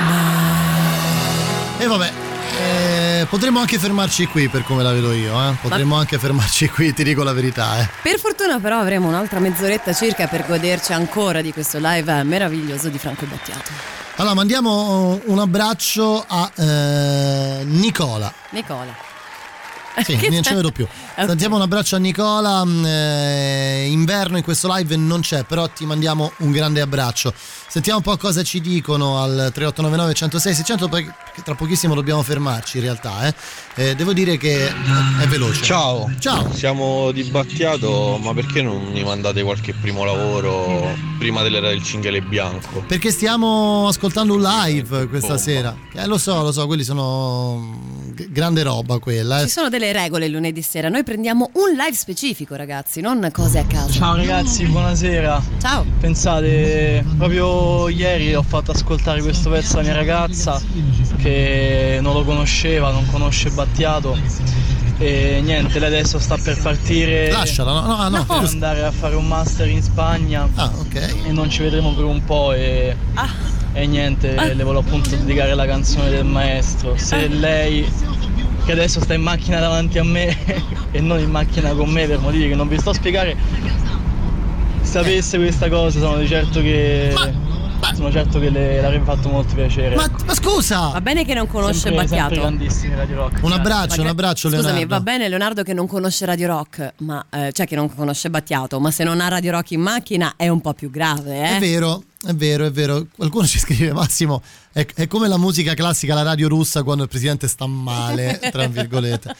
mai. E vabbè, eh, potremmo anche fermarci qui per come la vedo io, eh. Potremmo anche fermarci qui, ti dico la verità, eh. Per fortuna però avremo un'altra mezz'oretta circa per goderci ancora di questo live meraviglioso di Franco Battiato. Allora, mandiamo un abbraccio a eh, Nicola. Nicola. Sì, Che non ce ne vedo più. Ok. Sentiamo un abbraccio a Nicola. mm, eh, inverno in questo live non c'è, però ti mandiamo un grande abbraccio. Sentiamo un po' cosa ci dicono al 3899 106 600 perché tra pochissimo dobbiamo fermarci in realtà. eh. Eh, devo dire che è veloce. Ciao. Ciao. Siamo di Battiato, ma perché non mi mandate qualche primo lavoro prima dell'era del cinghiale bianco? Perché stiamo ascoltando un live questa Bomba. sera. Eh, lo so, lo so, quelli sono mm, grande roba quella. eh. Ci sono delle regole il lunedì sera, noi prendiamo un live specifico ragazzi, non cose a caso. Ciao ragazzi, buonasera. Ciao. Pensate, proprio ieri ho fatto ascoltare questo pezzo alla mia ragazza che non lo conosceva, non conosce Battiato. E niente, lei adesso sta per partire. Lasciala, no, no, ah, no, per andare a fare un master in Spagna. Ah, ok. E non ci vedremo per un po' e. E niente, le volevo appunto dedicare la canzone del maestro. Se lei che adesso sta in macchina davanti a me e non in macchina con me per motivi che non vi sto a spiegare, sapesse questa cosa sono di certo che... Sono certo che le, l'avrebbe fatto molto piacere. Ma, ma scusa! Va bene che non conosce sempre, Battiato. Sempre grandissimi Radio Rock. Un abbraccio, un abbraccio Scusami, Leonardo. va bene Leonardo che non conosce Radio Rock, ma eh, cioè che non conosce Battiato, ma se non ha Radio Rock in macchina è un po' più grave, eh? È vero, è vero, è vero. Qualcuno ci scrive, Massimo, è, è come la musica classica, la radio russa quando il presidente sta male, tra virgolette.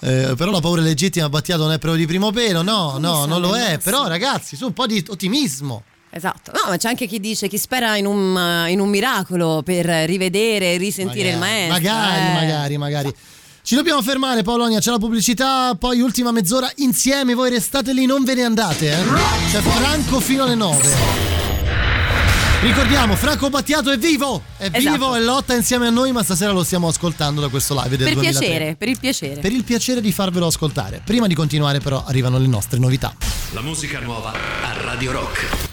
Eh, però la paura legittima Battiato non è proprio di primo pelo, no, no, non lo è. Però ragazzi, su un po' di ottimismo. Esatto, no, ma c'è anche chi dice chi spera in un, in un miracolo per rivedere e risentire il maestro. Magari, eh. magari, magari. Ci dobbiamo fermare, Paolonia. C'è la pubblicità, poi ultima mezz'ora insieme. Voi restate lì, non ve ne andate, eh. C'è Franco fino alle 9. Ricordiamo, Franco Battiato è vivo! È Esatto. vivo e lotta insieme a noi, ma stasera lo stiamo ascoltando da questo live del Per 2003. piacere, per il piacere. Per il piacere di farvelo ascoltare. Prima di continuare, però, arrivano le nostre novità. La musica nuova a Radio Rock.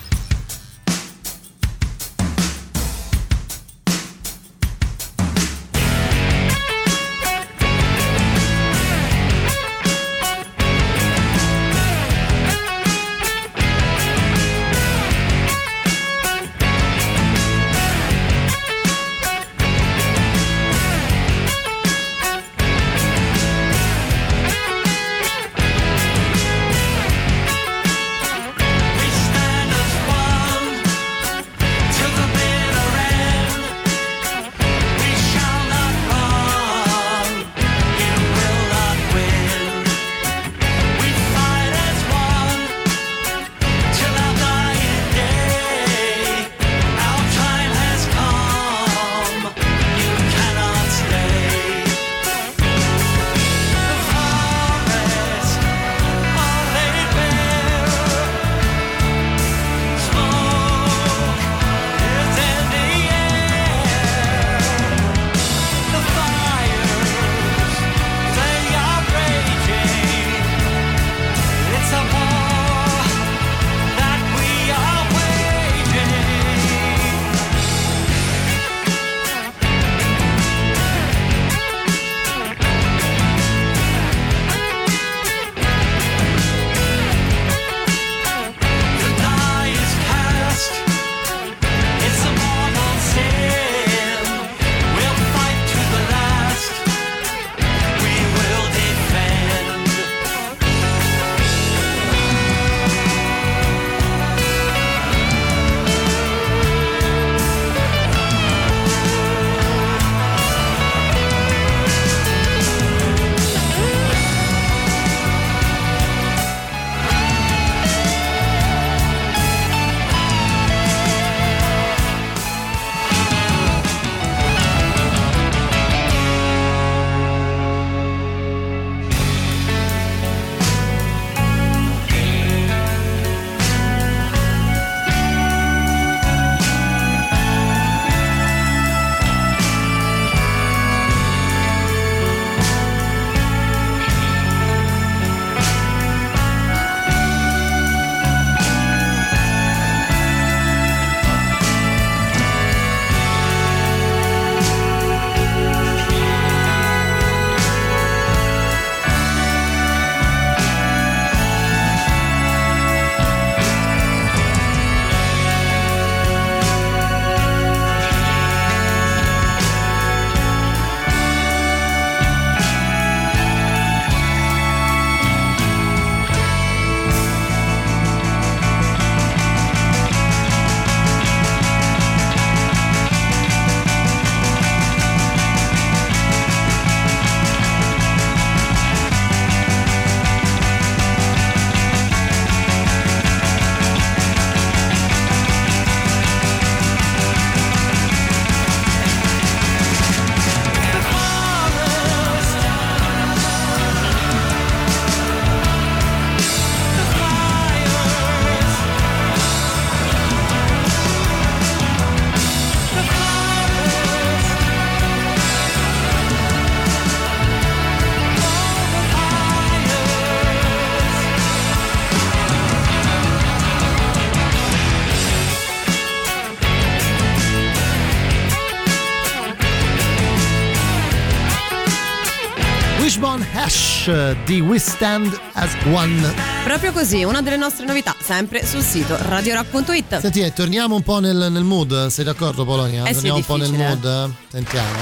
Di We Stand as One. Proprio così, una delle nostre novità, sempre sul sito radiorock.it. Senti, eh, torniamo un po' nel, nel mood, sei d'accordo Polonia? Eh sì, torniamo un po' nel mood, eh? sentiamo.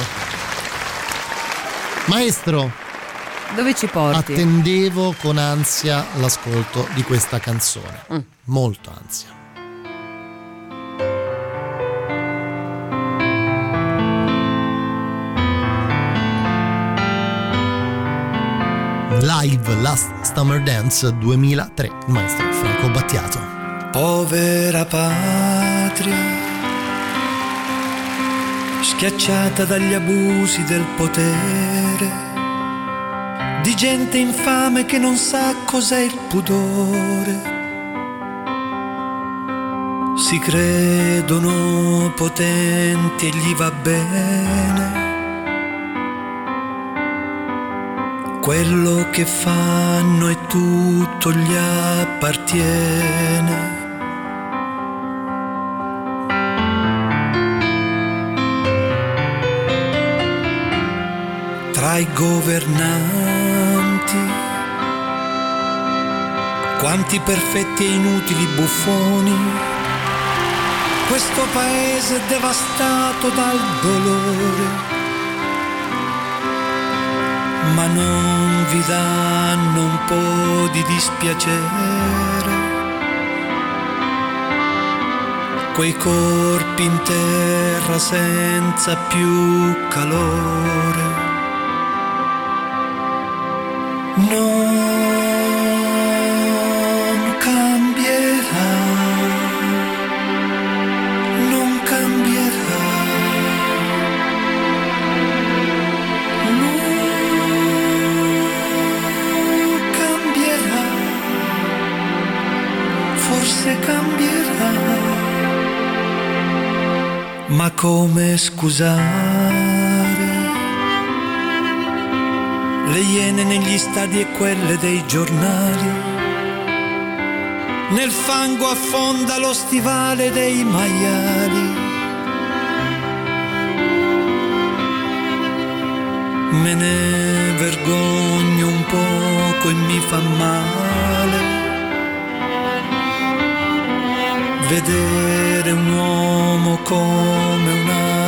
Maestro, Dove ci porti? attendevo con ansia l'ascolto di questa canzone. Mm. Molto ansia. Live Last Summer Dance 2003, il maestro Franco Battiato. Povera patria, schiacciata dagli abusi del potere, di gente infame che non sa cos'è il pudore. Si credono potenti e gli va bene. Quello che fanno e tutto gli appartiene. Tra i governanti, quanti perfetti e inutili buffoni, questo paese devastato dal dolore ma non vi danno un po' di dispiacere. Quei corpi in terra senza più calore. Scusare le iene negli stadi e quelle dei giornali? Nel fango affonda lo stivale dei maiali. Me ne vergogno un poco e mi fa male vedere un uomo come un animale.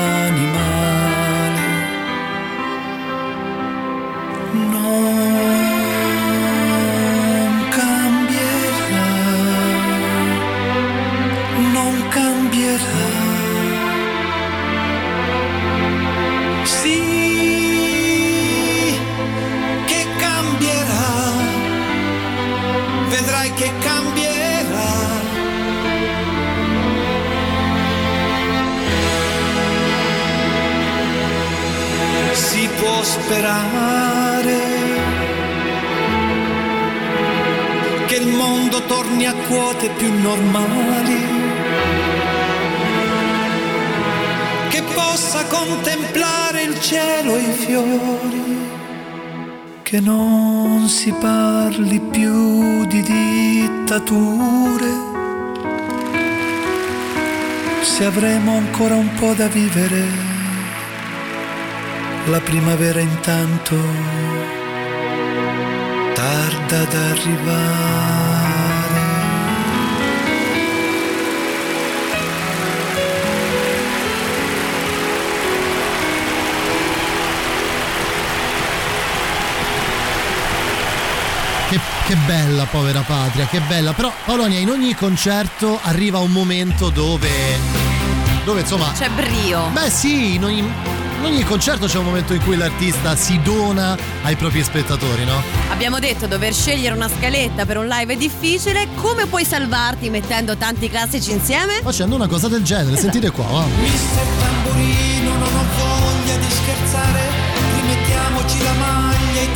Sperare che il mondo torni a quote più normali, che possa contemplare il cielo e i fiori, che non si parli più di dittature. Se avremo ancora un po' da vivere, la primavera intanto tarda ad arrivare. Che, che bella povera patria, che bella. Però Polonia in ogni concerto arriva un momento dove... Dove insomma... C'è brio. Beh sì, in ogni, in ogni concerto c'è un momento in cui l'artista si dona ai propri spettatori, no? Abbiamo detto dover scegliere una scaletta per un live è difficile. Come puoi salvarti mettendo tanti classici insieme? Facendo una cosa del genere, sentite qua, va. Mister Tamburino, non ho voglia di scherzare, rimettiamoci la maglia, i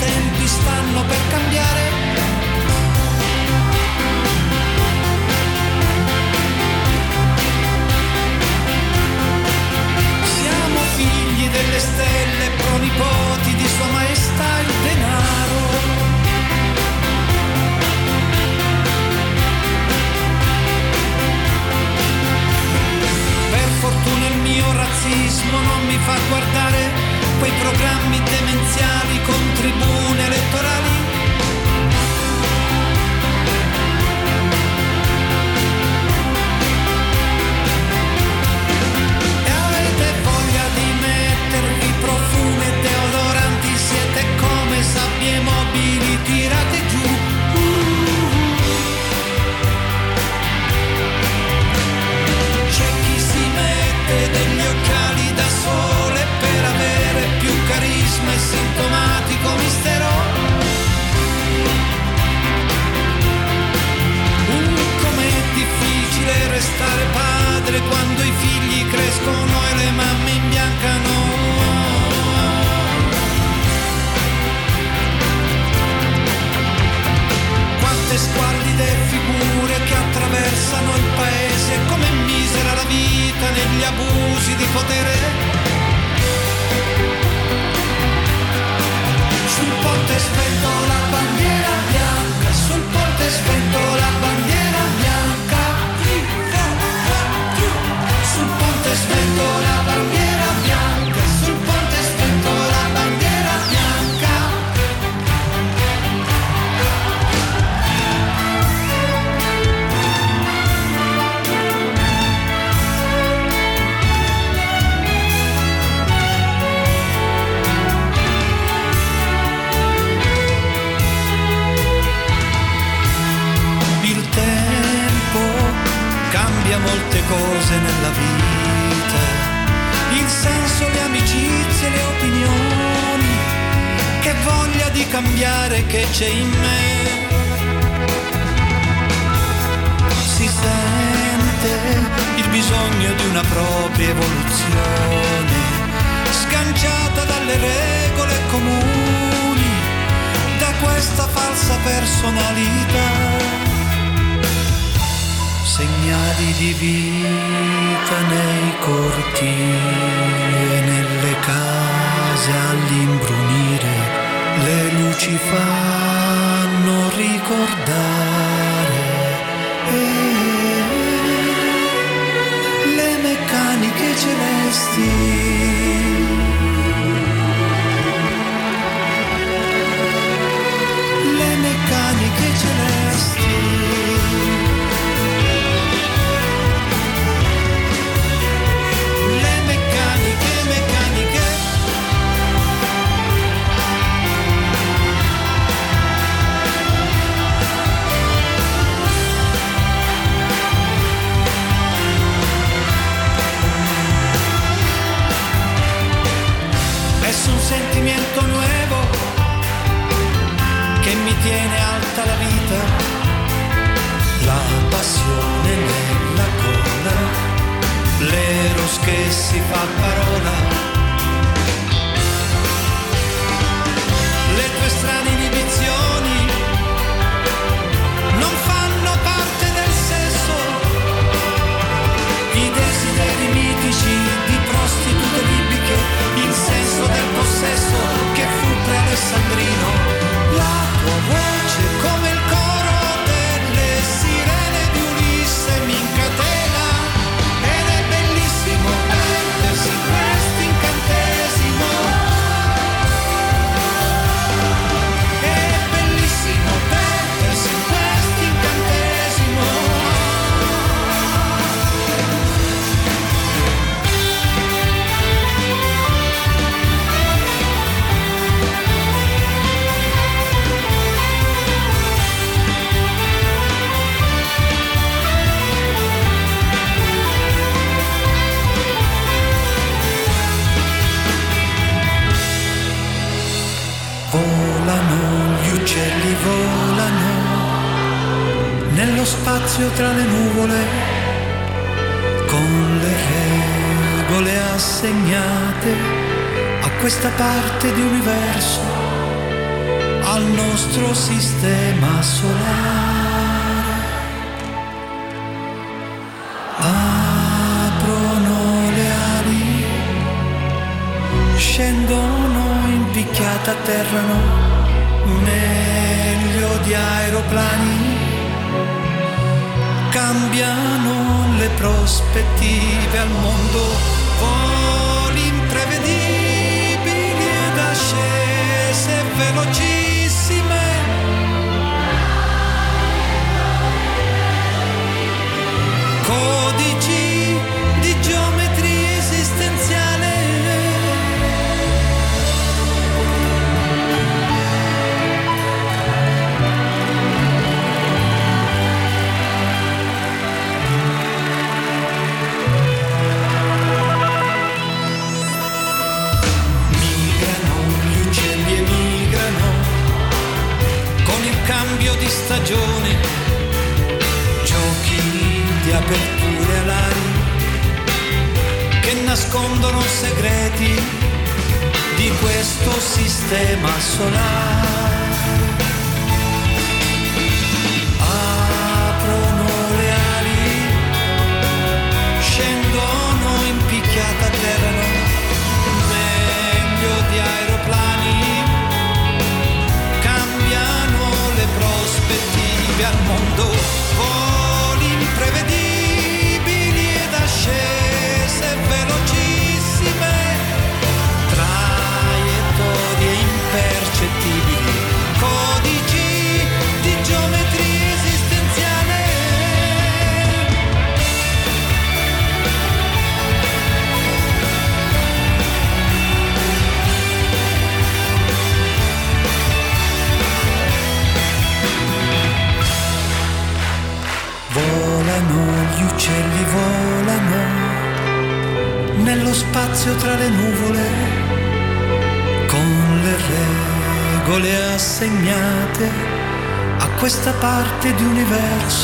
parte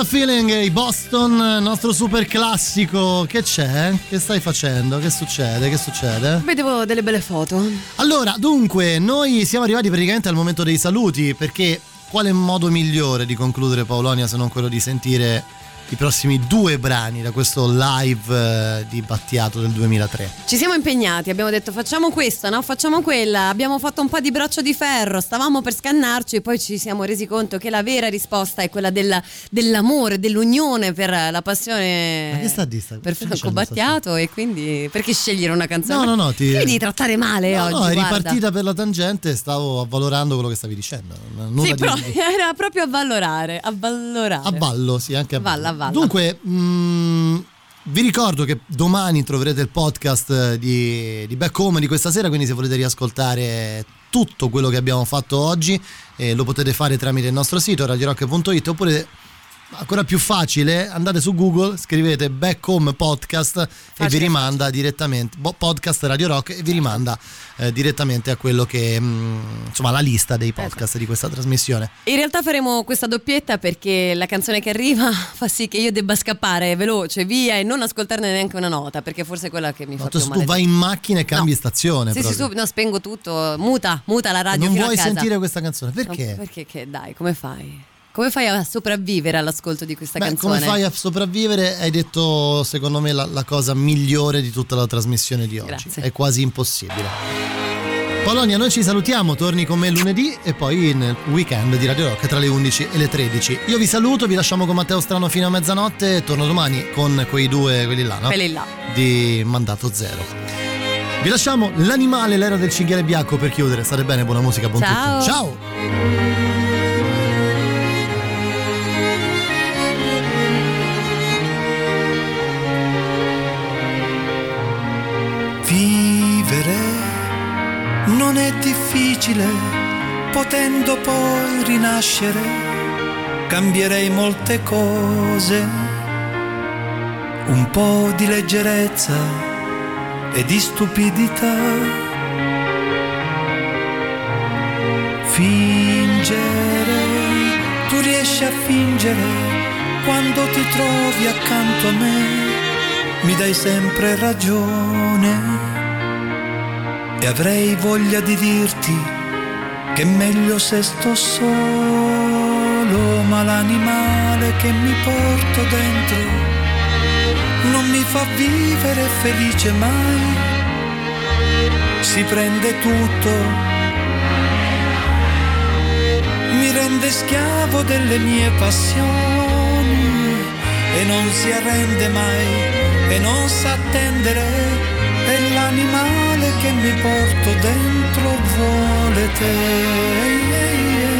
Than a Feeling, i Boston, nostro super classico. Che c'è? Che stai facendo? Che succede? Che succede? Vedevo delle belle foto. Allora, dunque, noi siamo arrivati praticamente al momento dei saluti perché quale modo migliore di concludere Paolonia se non quello di sentire i prossimi due brani da questo live eh, di Battiato del 2003. Ci siamo impegnati, abbiamo detto facciamo questa, no? Facciamo quella, abbiamo fatto un po' di braccio di ferro, stavamo per scannarci e poi ci siamo resi conto che la vera risposta è quella della- dell'amore, dell'unione per la passione Ma che sta a dire? sta- per Franco Battiato e quindi perché scegliere una canzone? No, no, no, ti- devi trattare male No, oggi, no, è guarda. ripartita per la tangente, stavo avvalorando quello che stavi dicendo. Nulla Sì, di- però era proprio a valorare, a ballo, sì, anche a ballo. Valla. Dunque, mh, vi ricordo che domani troverete il podcast di, di Back Home di questa sera, quindi se volete riascoltare tutto quello che abbiamo fatto oggi eh, lo potete fare tramite il nostro sito radiorock.it oppure ancora più facile andate su Google scrivete Back Home Podcast e vi Facile, rimanda direttamente podcast Radio Rock e vi rimanda eh, direttamente a quello che mh, insomma la lista dei podcast di questa trasmissione. In realtà faremo questa doppietta perché la canzone che arriva fa sì che io debba scappare veloce, via e non ascoltarne neanche una nota perché forse è quella che mi No, fa tu, più tu male. vai in macchina e cambi stazione Sì, sì, su, no, spengo tutto, muta, muta la radio non vuoi sentire questa canzone? Perché? No, perché che dai, come fai? Come fai a sopravvivere all'ascolto di questa Beh, canzone? come fai a sopravvivere? Hai detto, secondo me, la, la cosa migliore di tutta la trasmissione di oggi. Grazie. È quasi impossibile. Polonia, noi ci salutiamo, torni con me lunedì e poi nel weekend di Radio Rock tra le 11 e le 13. Io vi saluto, vi lasciamo con Matteo Strano fino a mezzanotte e torno domani con quei due, quelli là, no? Quelli là. Di Mandato Zero. Vi lasciamo l'animale, l'era del cinghiale bianco per chiudere. State bene, buona musica, buon Ciao. tutto. Ciao! Difficile, potendo poi rinascere, cambierei molte cose, un po' di leggerezza e di stupidità. Fingere, tu riesci a fingere quando ti trovi accanto a me, mi dai sempre ragione e avrei voglia di dirti che meglio se sto solo, ma l'animale che mi porto dentro non mi fa vivere felice mai, si prende tutto, mi rende schiavo delle mie passioni e non si arrende mai e non sa attendere, è l'animale che mi porto dentro vuole te.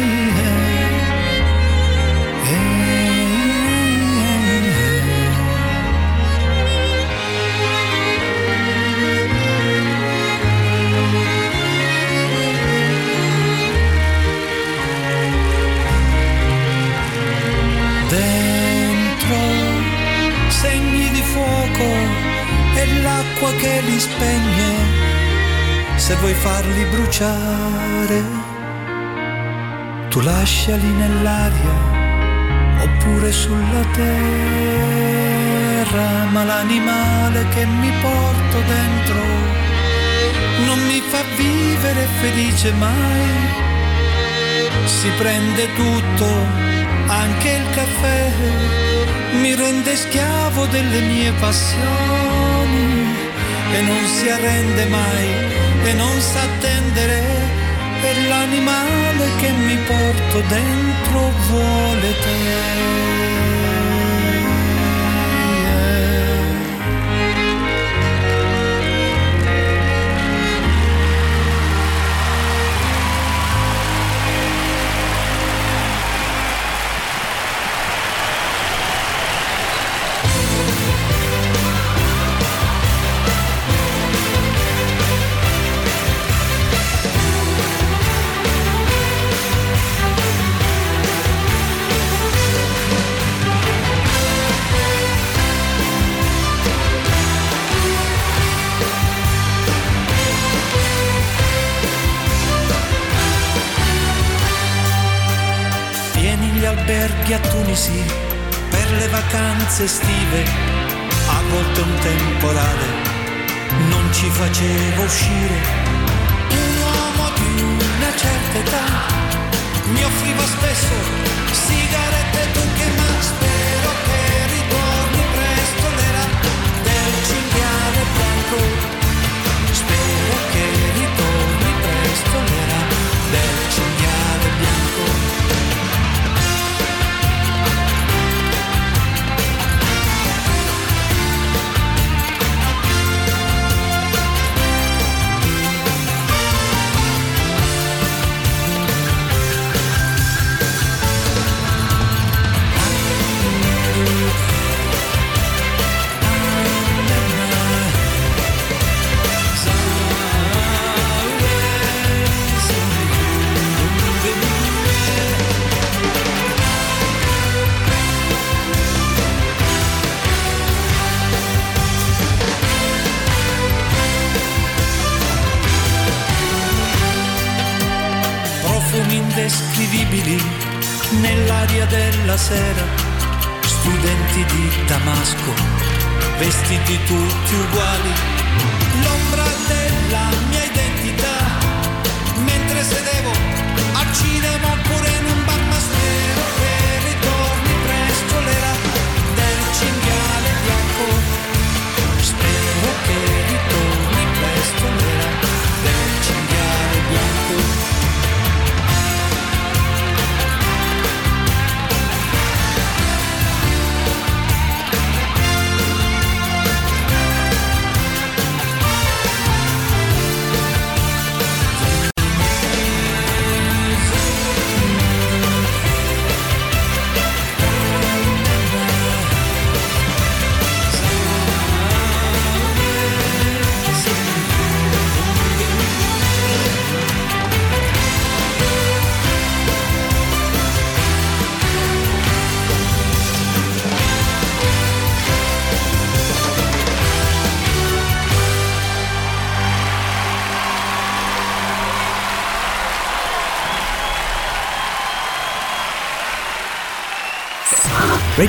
Che li spegne. Se vuoi farli bruciare tu lasciali nell'aria oppure sulla terra. Ma l'animale che mi porto dentro non mi fa vivere felice mai. Si prende tutto anche il caffè mi rende schiavo delle mie passioni e non si arrende mai e non sa attendere è l'animale che mi porto dentro vuole te vacanze estive, a volte un temporale, non ci faceva uscire.